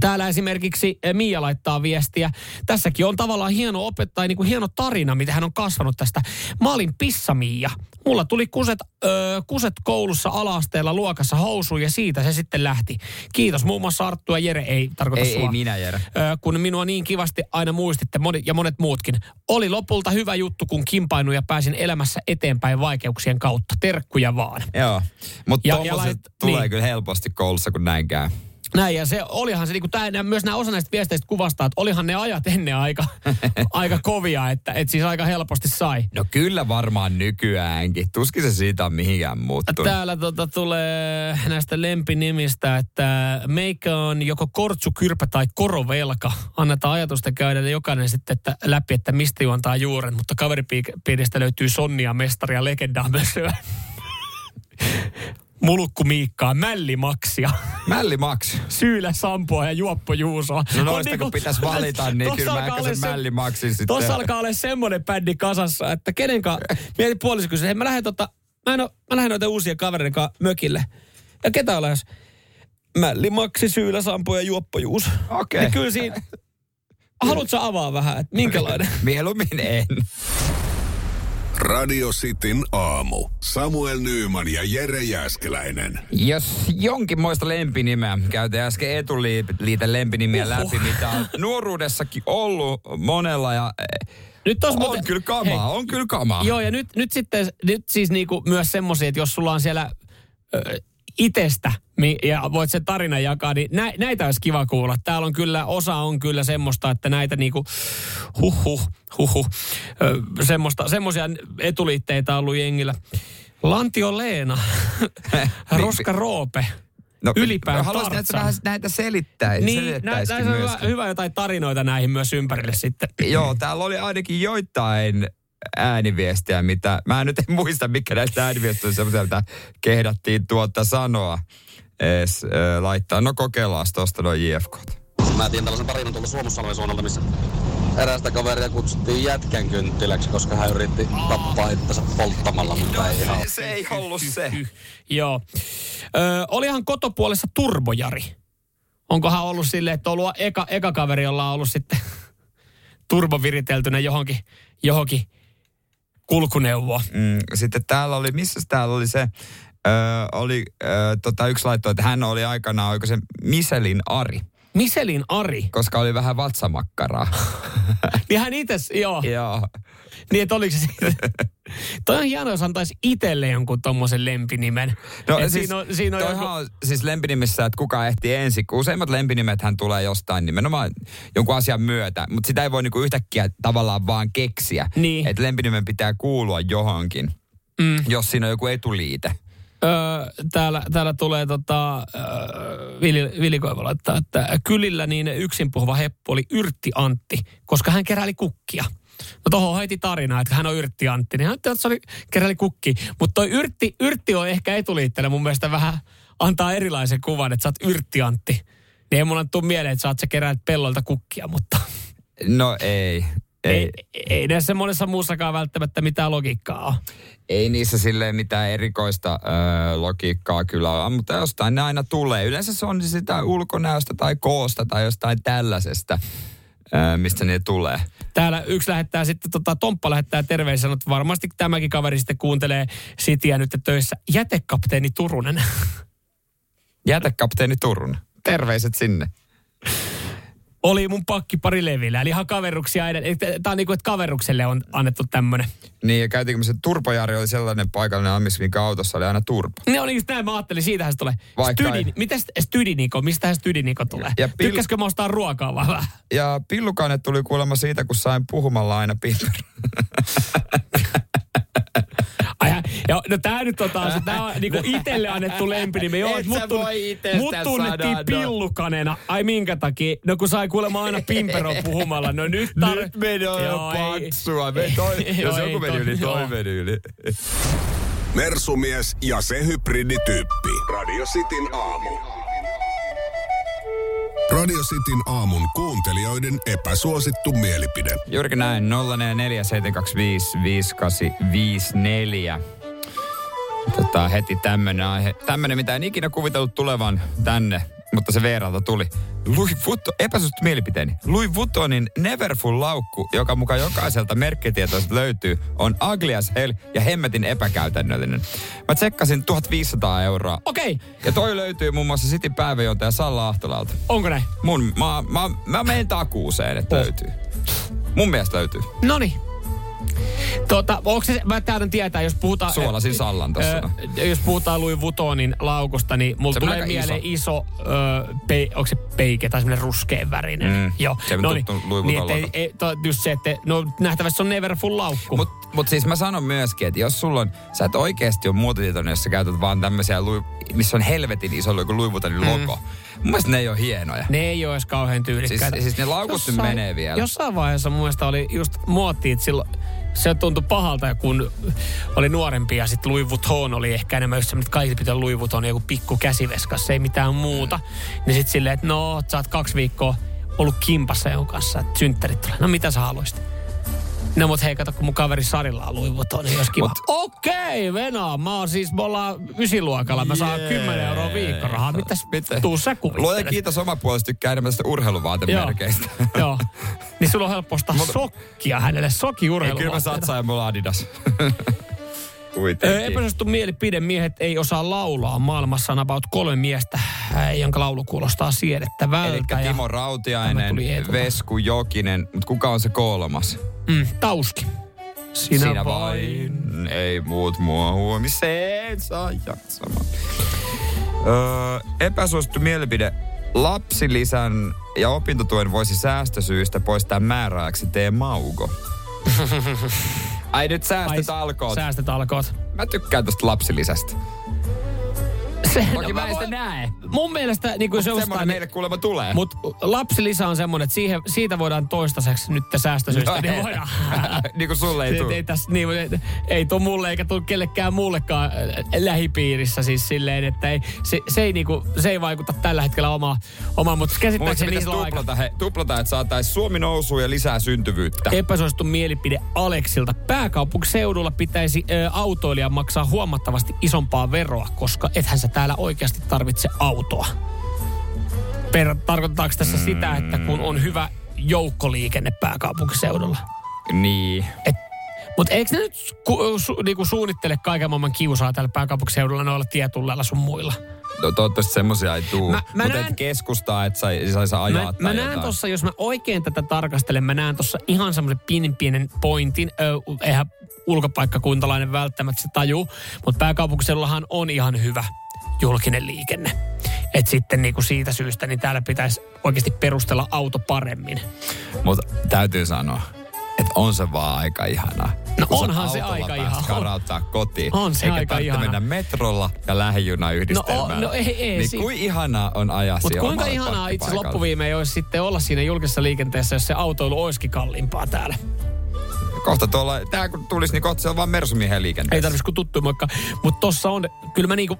Täällä esimerkiksi eh, Mia laittaa viestiä. Tässäkin on tavallaan hieno opettaa, niin kuin hieno tarina, mitä hän on kasvanut tästä. Mä olin pissamiia. Mulla tuli kuset, öö, kuset koulussa alaasteella luokassa housuun ja siitä se sitten lähti. Kiitos muun muassa Arttu ja Jere, ei tarkoita Ei, sua. ei minä, Jere. Öö, kun minua niin kivasti aina muistitte moni, ja monet muutkin. Oli lopulta hyvä juttu, kun kimpainu ja pääsin elämässä eteenpäin vaikeuksien kautta. Terkkuja vaan. Joo, mutta Ja- ja lait- tulee niin. kyllä helposti koulussa, kun näin käy. Näin, ja se olihan se, niin kuin tää, myös nämä osa näistä viesteistä kuvastaa, että olihan ne ajat ennen aika, aika kovia, että et siis aika helposti sai. No kyllä varmaan nykyäänkin. Tuskin se siitä on mihinkään muuttunut. Täällä tota, tulee näistä lempinimistä, että meikä on joko kortsu, kyrpä tai korovelka. Annetaan ajatusta käydä jokainen sitten että läpi, että mistä juontaa juuren, mutta kaveripiiristä löytyy Sonnia, mestaria, legendaa myös. Mulukku Miikkaa, Mällimaksia, Mälli Max. Syylä Sampoa ja Juoppo Juusoa. No On noista niinku- kun pitäisi valita, niin tossa kyllä mä ehkä sen se- Mälli Maxin sitten. Tuossa alkaa olla semmoinen bändi kasassa, että kenen kanssa, mietin puoliso kysyä, hei mä lähden tota, mä, en oo, mä lähden noita uusia kavereiden kanssa mökille. Ja ketä on lähes? Mälli, Maksi, Syylä, Sampo ja Juoppo Juus. Okei. Niin kyllä siinä, haluatko avaa vähän, että minkälainen? Mieluummin en. Radio Cityn aamu. Samuel Nyyman ja Jere Jäskeläinen. Jos jonkinmoista lempinimeä, käytiin äsken etuliiton lempinimiä läpi, mitä on nuoruudessakin ollut monella ja eh, Nyt on muuten- kyllä kamaa, on kyllä kamaa. Joo, ja nyt, nyt sitten nyt siis niinku myös semmoisia, että jos sulla on siellä ö, itestä ja voit sen tarinan jakaa, niin nä, näitä olisi kiva kuulla. Täällä on kyllä, osa on kyllä semmoista, että näitä niinku, huh huh, huh huh, ö, semmoista, semmoisia etuliitteitä on ollut jengillä. Lantio Leena, Roska Roope, Ylipään haluaisin, että vähän näitä selittäisi. Niin, nä, on hyvä, hyvä jotain tarinoita näihin myös ympärille sitten. Joo, täällä oli ainakin joitain ääniviestiä, mitä... Mä nyt en muista, mikä näistä ääniviestistä on semmoisia, mitä kehdattiin tuota sanoa edes äh, laittaa. No kokeillaan tuosta noin JFK. Mä tiedän tällaisen tarinan tuolla Suomussalmen suunnalta, missä erästä kaveria kutsuttiin jätkän kynttiläksi, koska hän yritti tappaa itsensä polttamalla, mutta ei ihan. Se ei ollut se. Joo. Ö, olihan kotopuolessa turbojari. Onkohan ollut silleen, että on ollut eka, eka kaveri, jolla on ollut sitten turbo viriteltynä johonkin, johonkin kulkuneuvoon. Mm, sitten täällä oli, missä täällä oli se, ö, oli ö, tota, yksi laitto, että hän oli aikanaan, oiko se Miselin Ari, Miselin Ari. koska oli vähän vatsamakkaraa. Niin hän itse, joo. Joo. Niin, että oliko se siitä. Toi on hienoa, jos antaisi itselle jonkun tommosen lempinimen. No Et siis, siinä on, siinä on toihan joku, on siis lempinimissä, että kuka ehtii ensin. Kun useimmat lempinimethän tulee jostain nimenomaan jonkun asian myötä, mutta sitä ei voi niinku yhtäkkiä tavallaan vaan keksiä. Niin. Että lempinimen pitää kuulua johonkin, Mm. jos siinä on joku etuliite. Öö, täällä, täällä tulee tota, öö, Vili, Vili laittaa, että kylillä niin yksin puhuva heppu oli Yrtti Antti, koska hän keräili kukkia. No tohon heti tarina, että hän on Yrtti Antti, niin hän että se oli keräili kukkia. Mutta toi Yrtti, Yrtti on ehkä etuliitteellä mun mielestä vähän antaa erilaisen kuvan, että sä oot Yrtti Antti. Niin ei mulla tule mieleen, että sä oot sä pellolta kukkia, mutta No ei. Ei, ei, ei näissä monessa muussakaan välttämättä mitään logiikkaa ole. ei niissä silleen mitään erikoista ö, logiikkaa kyllä ole, mutta jostain ne aina tulee. Yleensä se on sitä ulkonäöstä tai koosta tai jostain tällaisesta, ö, mistä ne tulee. Täällä yksi lähettää sitten, tota, Tomppa lähettää terveisiä, että varmasti tämäkin kaveri sitten kuuntelee Cityä nyt töissä. Jätekapteeni Turunen. Jätekapteeni Turun. Terveiset sinne. Oli mun pakki pari levillä, eli ihan kaveruksia edelleen. Tämä on niin kuin, että kaverukselle on annettu tämmöinen. Niin, ja käytiinkö se Turbojari oli sellainen paikallinen ammis, minkä autossa oli aina turbo. Ne oli just näin, mä ajattelin, siitähän se tulee. Vaikka Stydin, ei. miten Stydiniko, mistähän Stydiniko tulee? Ja pil- Tykkäskö mä ostaa ruokaa vai vähän? Ja pillukainen tuli kuulemma siitä, kun sain puhumalla aina piper. Ja- no tää nyt on taas, tää on niinku itelle annettu lempinimi. Joo, Et et mut, tunn- mut tunnettiin sanoa, no. pillukanena. Ai minkä takia? No kun sai kuulemma aina pimpero puhumalla. No nyt tar... Nyt meni on Joo, paksua. Me toi, jos Joo, joku ei meni toi- yli, toi joo. meni yli. Mersumies ja se hybridityyppi. Radio Cityn aamu. Radio Cityn aamun kuuntelijoiden epäsuosittu mielipide. Juurikin näin, 0447255854. Tota, heti tämmönen aihe. Tämmönen, mitä en ikinä kuvitellut tulevan tänne, mutta se Veeralta tuli. Louis Vuitton, epäsuosittu mielipiteeni. Louis Vuittonin Neverfull laukku, joka mukaan jokaiselta merkkitietoista löytyy, on ugly as hell ja hemmetin epäkäytännöllinen. Mä tsekkasin 1500 euroa. Okei, Ja toi löytyy muun muassa City päiväjohtaja Salla Ahtolalta. onko näin? Mun, mä, mä, mä menen takuuseen, että Oh. löytyy. Mun mielestä löytyy. Noni. Tota, onko se, mä täydän tietää, jos puhutaan... Suolasin Sallan tossa. Ö, jos puhutaan Louis Vuittonin laukusta, niin mulla tulee mieleen iso. iso, ö, pe, onko se peike tai semmoinen ruskean värinen. Mm, Joo. se Louis niin, Vuitton ettei- ei, to, just se, että no nähtävästi se on Neverfull laukku. Mut, mut siis mä sanon myöskin, että jos sulla on, sä et oikeesti ole muotitietoinen, jos sä käytät vaan tämmöisiä, missä on helvetin iso Louis Vuittonin logo. Mun mielestä ne ei ole hienoja. ne ei ole edes kauhean tyylikkäitä. Siis- siis ne laukut nyt menee vielä. Jossain vaiheessa mun mielestä oli just muotti, että silloin se tuntui pahalta, kun oli nuorempi ja sitten Louis Vuitton oli ehkä enemmän just semmoinen, että kaikki pitää Louis Vuitton joku pikku käsiveskas, ei mitään muuta. Niin sitten silleen, että no, sä oot kaksi viikkoa ollut kimpassa jonkun kanssa, että synttärit tulee. No mitä sä haluaisit? No mut hei, kato, kun mun kaveri Sarilla on Louis Vuitton, niin jos kiva. Mut- Okei, Venä, mä oon siis, me ollaan ysiluokalla, mä saan Jee. 10 euroa viikkorahaa. Mitäs, Miten? tuu sä Luoja kuvittelet? kiitos oma puolesta tykkää enemmän tästä urheiluvaatemerkeistä. Joo. Niin sulla on helppo ostaa sokkia hänelle, soki Ei, urheilu. kyllä mä satsaan ja mulla Adidas. Kuitenkin. Epäsuosittu mielipide, miehet ei osaa laulaa. Maailmassa on about kolme miestä, äh, jonka laulu kuulostaa siedettävältä. Eli ja- Timo Rautiainen. Vesku Jokinen, mutta kuka on se kolmas? Mm, tauski. Sinä, Sinä vain, ei muut mua huomiseen saa jaksamaan. Öö, epäsuosittu mielipide. Lapsilisän ja opintotuen voisi säästösyistä poistaa määräajaksi tee maugo. Ai nyt säästöt alkoot. Säästöt alkoot. Mä tykkään tosta lapsilisästä. Se, Toki mä en sitä näe. Mun mielestä niin kuin se Semmoinen jostain... meille kuulemma tulee. Mutta lapsilisä on semmoinen, että siihen, siitä voidaan toistaiseksi nyt säästösyistä. No, niin voidaan. niin kuin sulle ei tule. ei, tässä, niin, ei, ei tuu mulle eikä tuu kellekään muullekaan äh, lähipiirissä siis silleen, että ei, se, se, ei niinku, se ei vaikuta tällä hetkellä omaa, omaa mutta käsittääkseni niillä on aika tuplata, he, tuplata, että saataisiin Suomi nousuun ja lisää syntyvyyttä. epäsuosittu mielipide Aleksilta. Pääkaupunkiseudulla pitäisi ö, autoilija maksaa huomattavasti isompaa veroa, koska ethän sä täällä oikeasti tarvitse autoa. Per, tarkoittaako tässä mm. sitä, että kun on hyvä joukkoliikenne pääkaupunkiseudulla? Niin. Mutta eikö ne nyt ku, su, niinku suunnittele kaiken maailman kiusaa täällä pääkaupunkiseudulla noilla tietulleilla sun muilla? No toivottavasti semmosia ei tuu. Mä- mä Mutta et keskustaa, että sai, saisi ajaa Mä, mä näen tuossa, jos mä oikein tätä tarkastelen, mä näen tuossa ihan semmoisen pienen pienen pointin. Ö, eihän ulkopaikkakuntalainen välttämättä se taju, mutta pääkaupunkiseudullahan on ihan hyvä julkinen liikenne. Et sitten niinku siitä syystä, niin täällä pitäisi oikeasti perustella auto paremmin. Mutta täytyy sanoa, että on se vaan aika ihanaa. No Kun onhan se aika ihanaa. karauttaa kotiin. On se eikä aika ihanaa. mennä metrolla ja lähijuna yhdistelmällä. No, no ei, ei, Niin si- kuin ihanaa on ajaa Mutta kuinka ihanaa itse loppuviimein olisi sitten olla siinä julkisessa liikenteessä, jos se autoilu olisikin kalliimpaa täällä. Kohta tuolla, tää kun tulisi, niin kohta se on vaan mersumiehen Ei liikenteessä. tarvitsisi kuin tuttu moikka. Mutta tossa on, kyllä mä niinku,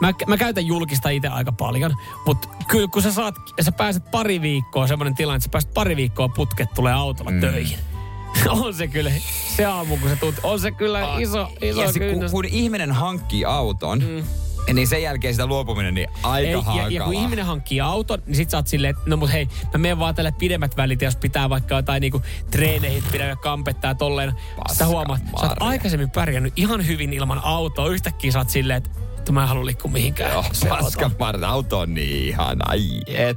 mä, mä käytän julkista itse aika paljon. Mutta kyllä kun sä saat, sä pääset pari viikkoa, semmoinen tilanne, että sä pääset pari viikkoa putket tulee autolla mm. töihin. on se kyllä, se aamu kun sä tuut, on se kyllä iso, iso ja sit, kun, kun ihminen hankkii auton, mm. Niin sen jälkeen sitä luopuminen, niin aika Ei, ja, hankalaa. ja, kun ihminen hankkii auton, niin sit sä oot silleen, että no mut hei, mä menen vaan tälle pidemmät välit, jos pitää vaikka jotain niinku treeneihin pidä ja kampettaa ja tolleen. Sä Paska huomaat, sä oot marja. aikaisemmin pärjännyt ihan hyvin ilman autoa. Yhtäkkiä sä oot silleen, että mä en halua liikkua mihinkään. Joo, Se paska auto. parta. Auto on niin ihana. Ai et.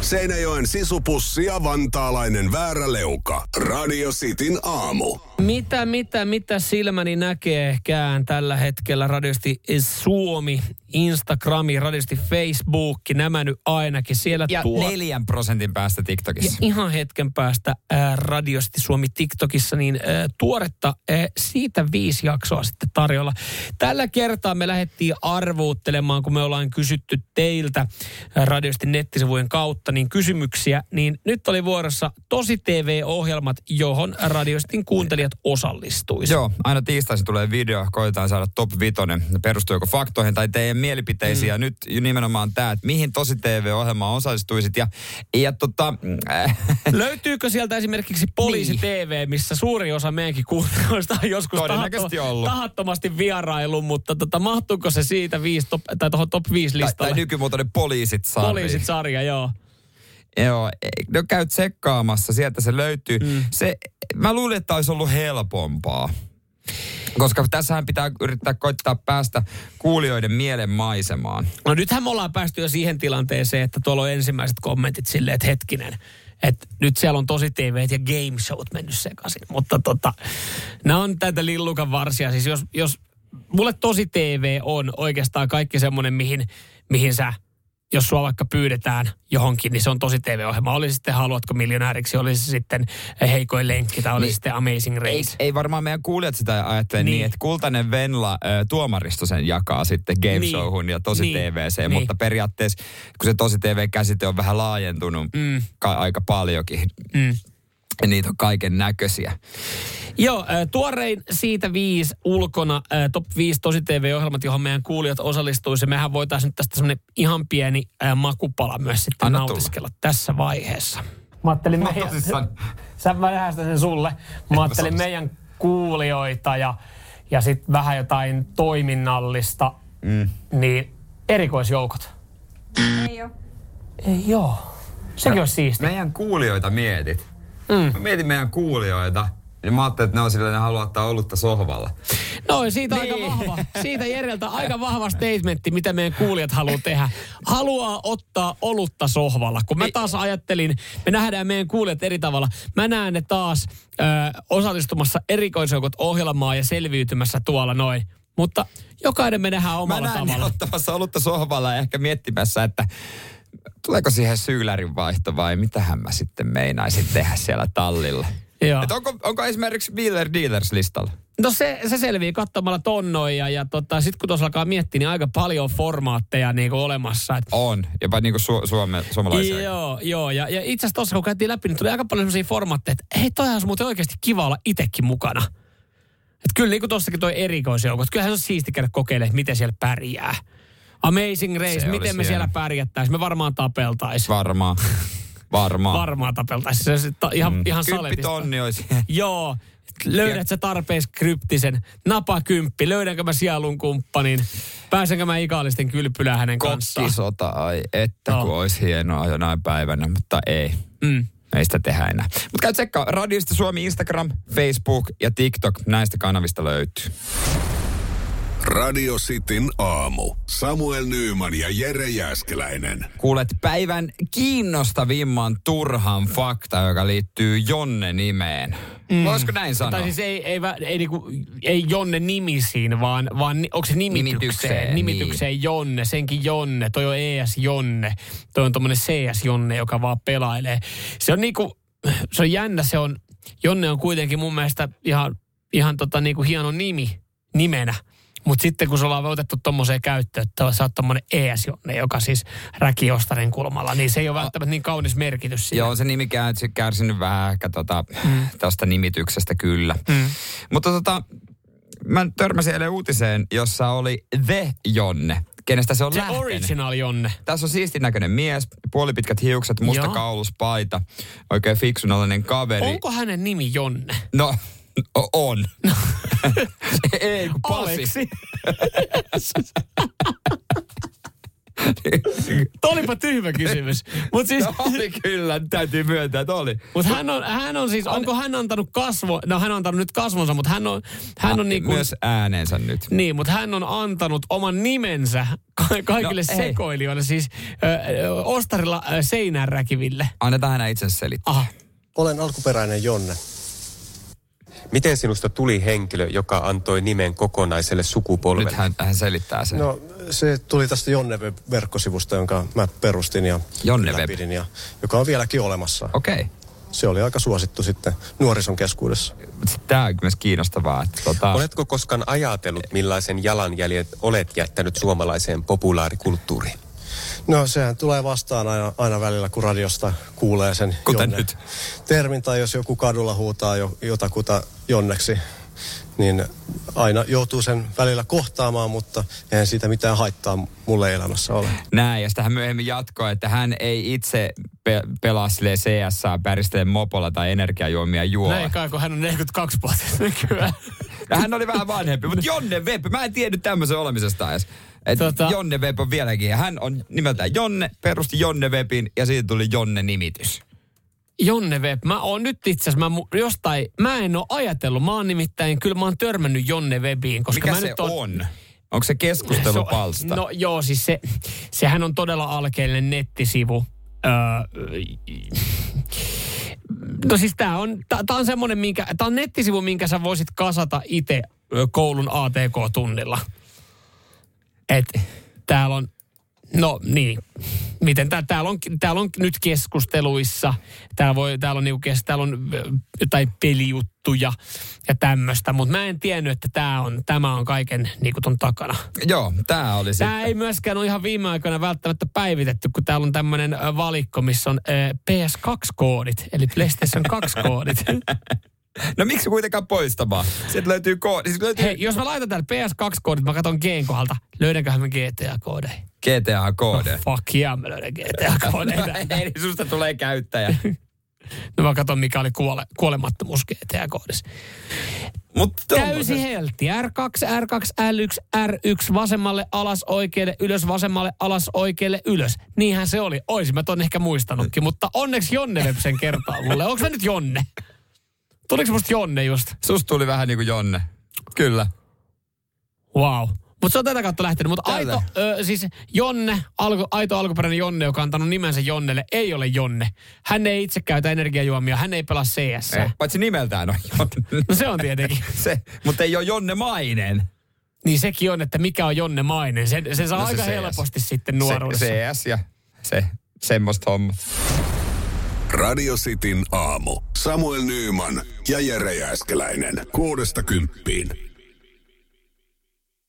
Seinäjoen sisupussi ja vantaalainen vääräleuka. Radio Cityn aamu. Mitä, mitä, mitä silmäni näkeekään tällä hetkellä radiosti Suomi, Instagrami, radiosti Facebook, nämä nyt ainakin siellä Ja tuo. neljän prosentin päästä Ja TikTokissa. ihan hetken päästä ää, radiosti Suomi TikTokissa, niin ää, tuoretta ää, siitä viisi jaksoa sitten tarjolla. Tällä kertaa me lähdettiin arvuuttelemaan, kun me ollaan kysytty teiltä ää, radiosti nettisivujen kautta, niin kysymyksiä, niin nyt oli vuorossa Tosi TV-ohjelmat, johon radiostin kuuntelijat osallistuisivat. Joo, aina tiistaisin tulee video, koitetaan saada top vitonen. Ne perustuu joko faktoihin tai teidän mielipiteisiin. Mm. Ja nyt nimenomaan tämä, että mihin tosi TV-ohjelmaan osallistuisit. Ja, ja tota, äh, Löytyykö sieltä esimerkiksi Poliisi Niin. TV, missä suuri osa meidänkin kuuntelijoista on joskus Todennäköisesti tahatto- ollut. tahattomasti vierailu, mutta tota, mahtuuko se siitä viisi top, tai tuohon top 5 tai, listalle? tai nykymuotoinen poliisit sarja. Poliisit sarja, joo. Joo, e- no käy tsekkaamassa, sieltä se löytyy. Mm. Se, mä luulin, että olisi ollut helpompaa. Koska tässähän pitää yrittää koittaa päästä kuulijoiden mielen maisemaan. No nythän me ollaan päästy jo siihen tilanteeseen, että tuolla on ensimmäiset kommentit silleen, että hetkinen, että nyt siellä on tosi TV ja game showt mennyt sekaisin. Mutta tota, nämä on tätä lillukan varsia. Siis jos, jos mulle tosi TV on oikeastaan kaikki semmoinen, mihin, mihin sä jos sua vaikka pyydetään johonkin, niin se on tosi TV-ohjelma. Oli sitten Haluatko miljonääriksi, oli se sitten Heikoin lenkki tai oli Niin. sitten Amazing Ei, Race. ei varmaan meidän kuulijat sitä ajattele niin, Niin. niin että kultainen Venla äh, tuomaristo sen jakaa sitten game Niin. showhun ja tosi Niin. TVC, Niin. mutta periaatteessa kun se tosi TV-käsite on vähän laajentunut Mm. ka- aika paljonkin, Mm. Ja niitä on kaiken näköisiä. Joo, äh, tuorein siitä viisi ulkona, äh, top 5 tosi TV-ohjelmat, johon meidän kuulijat osallistuisi. Mehän voitaisiin nyt tästä semmoinen ihan pieni äh, makupala myös sitten Anna nautiskella tässä vaiheessa. Mä ajattelin Mä meidän, sä, mä lähestän sen sulle. Mä ajattelin meidän kuulijoita ja, ja sitten vähän jotain toiminnallista, mm. niin erikoisjoukot. Ei oo. Ei joo. Sekin olisi siistiä. Meidän kuulijoita mietit. Mm. Mä mietin meidän kuulijoita. Ja mä ajattelin, että ne on sillä, ne haluaa ottaa olutta sohvalla. No siitä Niin. aika vahva. Siitä Jereltä aika vahva statementti, mitä meidän kuulijat haluaa tehdä. Haluaa ottaa olutta sohvalla. Kun mä taas ajattelin, me nähdään meidän kuulijat eri tavalla. Mä näen ne taas ö, osallistumassa erikoisjoukot ohjelmaan ja selviytymässä tuolla noin. Mutta jokainen me nähdään Mä omalla näen ne tavalla. ottamassa olutta sohvalla ja ehkä miettimässä, että tuleeko siihen syylärin vaihto vai mitähän mä sitten meinaisin tehdä siellä tallilla. Joo. Et onko, onko esimerkiksi Wheeler Dealers listalla? No se, se selvii katsomalla tonnoja ja, tota, sitten kun tuossa alkaa miettiä, niin aika paljon formaatteja niin kuin olemassa. Et On, jopa niinku su- suome, suomalaisia. Joo, joo. Ja, ja itse asiassa tuossa kun käytiin läpi, niin tuli aika paljon sellaisia formaatteja, että hei, toihan olisi muuten oikeasti kiva olla itsekin mukana. Että kyllä niin kuin tuossakin toi erikoisjoukko, että kyllähän se on siisti käydä kokeilemaan, että miten siellä pärjää. Amazing Race, Se miten olisi me siellä hieno. pärjättäisiin? Me varmaan tapeltaisiin. Varmaan. Varmaan. Varmaan tapeltaisiin. Se, se, ta, ihan, mm. ihan saletista. tonni olisi. Joo. Löydät sä tarpeeksi kryptisen? Napa kymppi. Löydänkö mä sielun kumppanin? Pääsenkö mä ikallisten kylpylään hänen kanssaan? Kokkisota, ai että Joo. kun olisi hienoa jonain päivänä, mutta ei. Mm. Ei sitä tehdä enää. Mutta käy tsekkaa. Radiosta Suomi Instagram, Facebook ja TikTok. Näistä kanavista löytyy. Radio Cityn aamu. Samuel Nyyman ja Jere Jäskeläinen. Kuulet päivän kiinnostavimman turhan fakta, joka liittyy Jonne-nimeen. Mm. Voisiko näin sanoa? Tai siis ei, ei, vä- ei, niinku, ei Jonne nimisiin, vaan, vaan onko se nimitykseen? Nimitykseen, Nimitykseen niin. Jonne, senkin Jonne. Toi on ES Jonne. Toi on tommonen CS Jonne, joka vaan pelailee. Se on niinku, se on jännä, se on, Jonne on kuitenkin mun mielestä ihan, ihan tota niinku hieno nimi, nimenä. Mutta sitten kun se ollaan otettu tommoseen käyttöön, että sä oot tommonen ES Jonne, joka siis räkiostarin kulmalla, niin se ei ole välttämättä niin kaunis merkitys siinä. Joo, se nimi käy- kärsinyt vähän ehkä tota, mm. tästä nimityksestä kyllä. Mm. Mutta tota, mä törmäsin eilen uutiseen, jossa oli The Jonne, kenestä se on Se lähtenyt. original Jonne. Tässä on siistin näköinen mies, puolipitkät hiukset, musta Joo. kauluspaita, oikein fiksunallinen kaveri. Onko hänen nimi Jonne? No, o- on. Ei, kun Pasi. Aleksi. Olipa tyhmä kysymys. Mutta siis, No, oli kyllä, täytyy myöntää, että oli. mut hän, on, hän on siis, onko hän antanut kasvo, no hän on antanut nyt kasvonsa, mutta hän on, hän on niin kuin, Myös äänensä nyt. niin, mutta hän on antanut oman nimensä ka- kaikille No, sekoilijoille, siis ö, ö, Ostarilla ö, seinään räkiville. Annetaan hänen itsensä selittää. Aha. Olen alkuperäinen Jonne. Miten sinusta tuli henkilö, joka antoi nimen kokonaiselle sukupolvelle? Nyt hän, hän selittää sen. No se tuli tästä Jonne-verkkosivusta, jonka mä perustin ja Jonne Web. ylläpidin ja joka on vieläkin olemassa. Okei. Okay. Se oli aika suosittu sitten nuorison keskuudessa. Tämä on myös kiinnostavaa. Että tota, Oletko koskaan ajatellut, millaisen jalanjäljen olet jättänyt suomalaiseen populaarikulttuuriin? No sehän tulee vastaan aina, aina välillä, kun radiosta kuulee sen Kuten jonne nyt. termin. Tai jos joku kadulla huutaa jo, jotakuta jonneksi, niin aina joutuu sen välillä kohtaamaan, mutta eihän siitä mitään haittaa mulle elämässä ole. Näin, ja sitä hän myöhemmin jatkoi, että hän ei itse pe- pelaa silleen CS, päristele mopolla tai energiajuomia juo. Näin kai, kun hän on 42 vuotta nykyään. Ja hän oli vähän vanhempi, mutta Jonne Web, mä en tiennyt tämmöisen olemisesta edes. Et Tota- Jonne Web on vieläkin, ja hän on nimeltään Jonne, perusti Jonne Webin, ja siitä tuli Jonne-nimitys. Jonne Web, mä oon nyt itse asiassa, mä jostain, mä en oo ajatellut, mä oon nimittäin, kyllä mä oon törmännyt Jonne Webiin, koska Mikä mä se nyt on? Onko se keskustelupalsta? No joo, siis se, sehän on todella alkeellinen nettisivu. Öö, no siis tää on, tää, tää on semmonen, minkä, tää on nettisivu, minkä sä voisit kasata itse koulun ATK-tunnilla. Et täällä on, no niin, miten tää, täällä on, täällä on nyt keskusteluissa, täällä, voi, täällä on, niinku, täällä on ö, jotain pelijuttuja ja tämmöistä, mutta mä en tiennyt, että tää on, tämä on kaiken niinku ton takana. Joo, tää oli se. Tämä ei myöskään ole ihan viime aikoina välttämättä päivitetty, kun täällä on tämmöinen valikko, missä on ö, PS2-koodit, eli PlayStation 2-koodit. No miksi kuitenkaan poistamaan? Sieltä löytyy koodi. Sieltä löytyy Hei, jos mä laitan täällä PS2-koodit, mä katson Gen kohdalta, löydänköhän mä GTA-koodeja? GTA-koode. Fuck yeah, mä löydän GTA-koodeja. Eli susta tulee käyttäjä. No mä katson, mikä oli kuole, kuolemattomuus GTA-koodissa. Täysi heltti. R2, R2, L1, R1, vasemmalle alas oikealle ylös, vasemmalle alas oikealle ylös. Niinhän se oli. Oisin mä ton ehkä muistanutkin, mutta onneksi Jonne Web sen kertaa mulle. Onko mä nyt Jonne? Tuliko musta Jonne just? Susta tuli vähän niin kuin Jonne. Kyllä. Wow. Mutta se on tätä kautta lähtenyt. Mutta aito, ö, siis Jonne, alku, aito alkuperäinen Jonne, joka on antanut nimensä Jonnelle, ei ole Jonne. Hän ei itse käytä energiajuomia, hän ei pelaa CS. Ei, paitsi nimeltään on Jonne. No se on tietenkin. se, mutta ei ole Jonne Mainen. Niin sekin on, että mikä on Jonne Mainen. Se, se saa No se aika CS. helposti sitten nuoruudessa. Se, CS ja se, semmoista homma. Radio Cityn aamu. Samuel Nyyman ja Jere Jääskeläinen. Kuudesta kymppiin.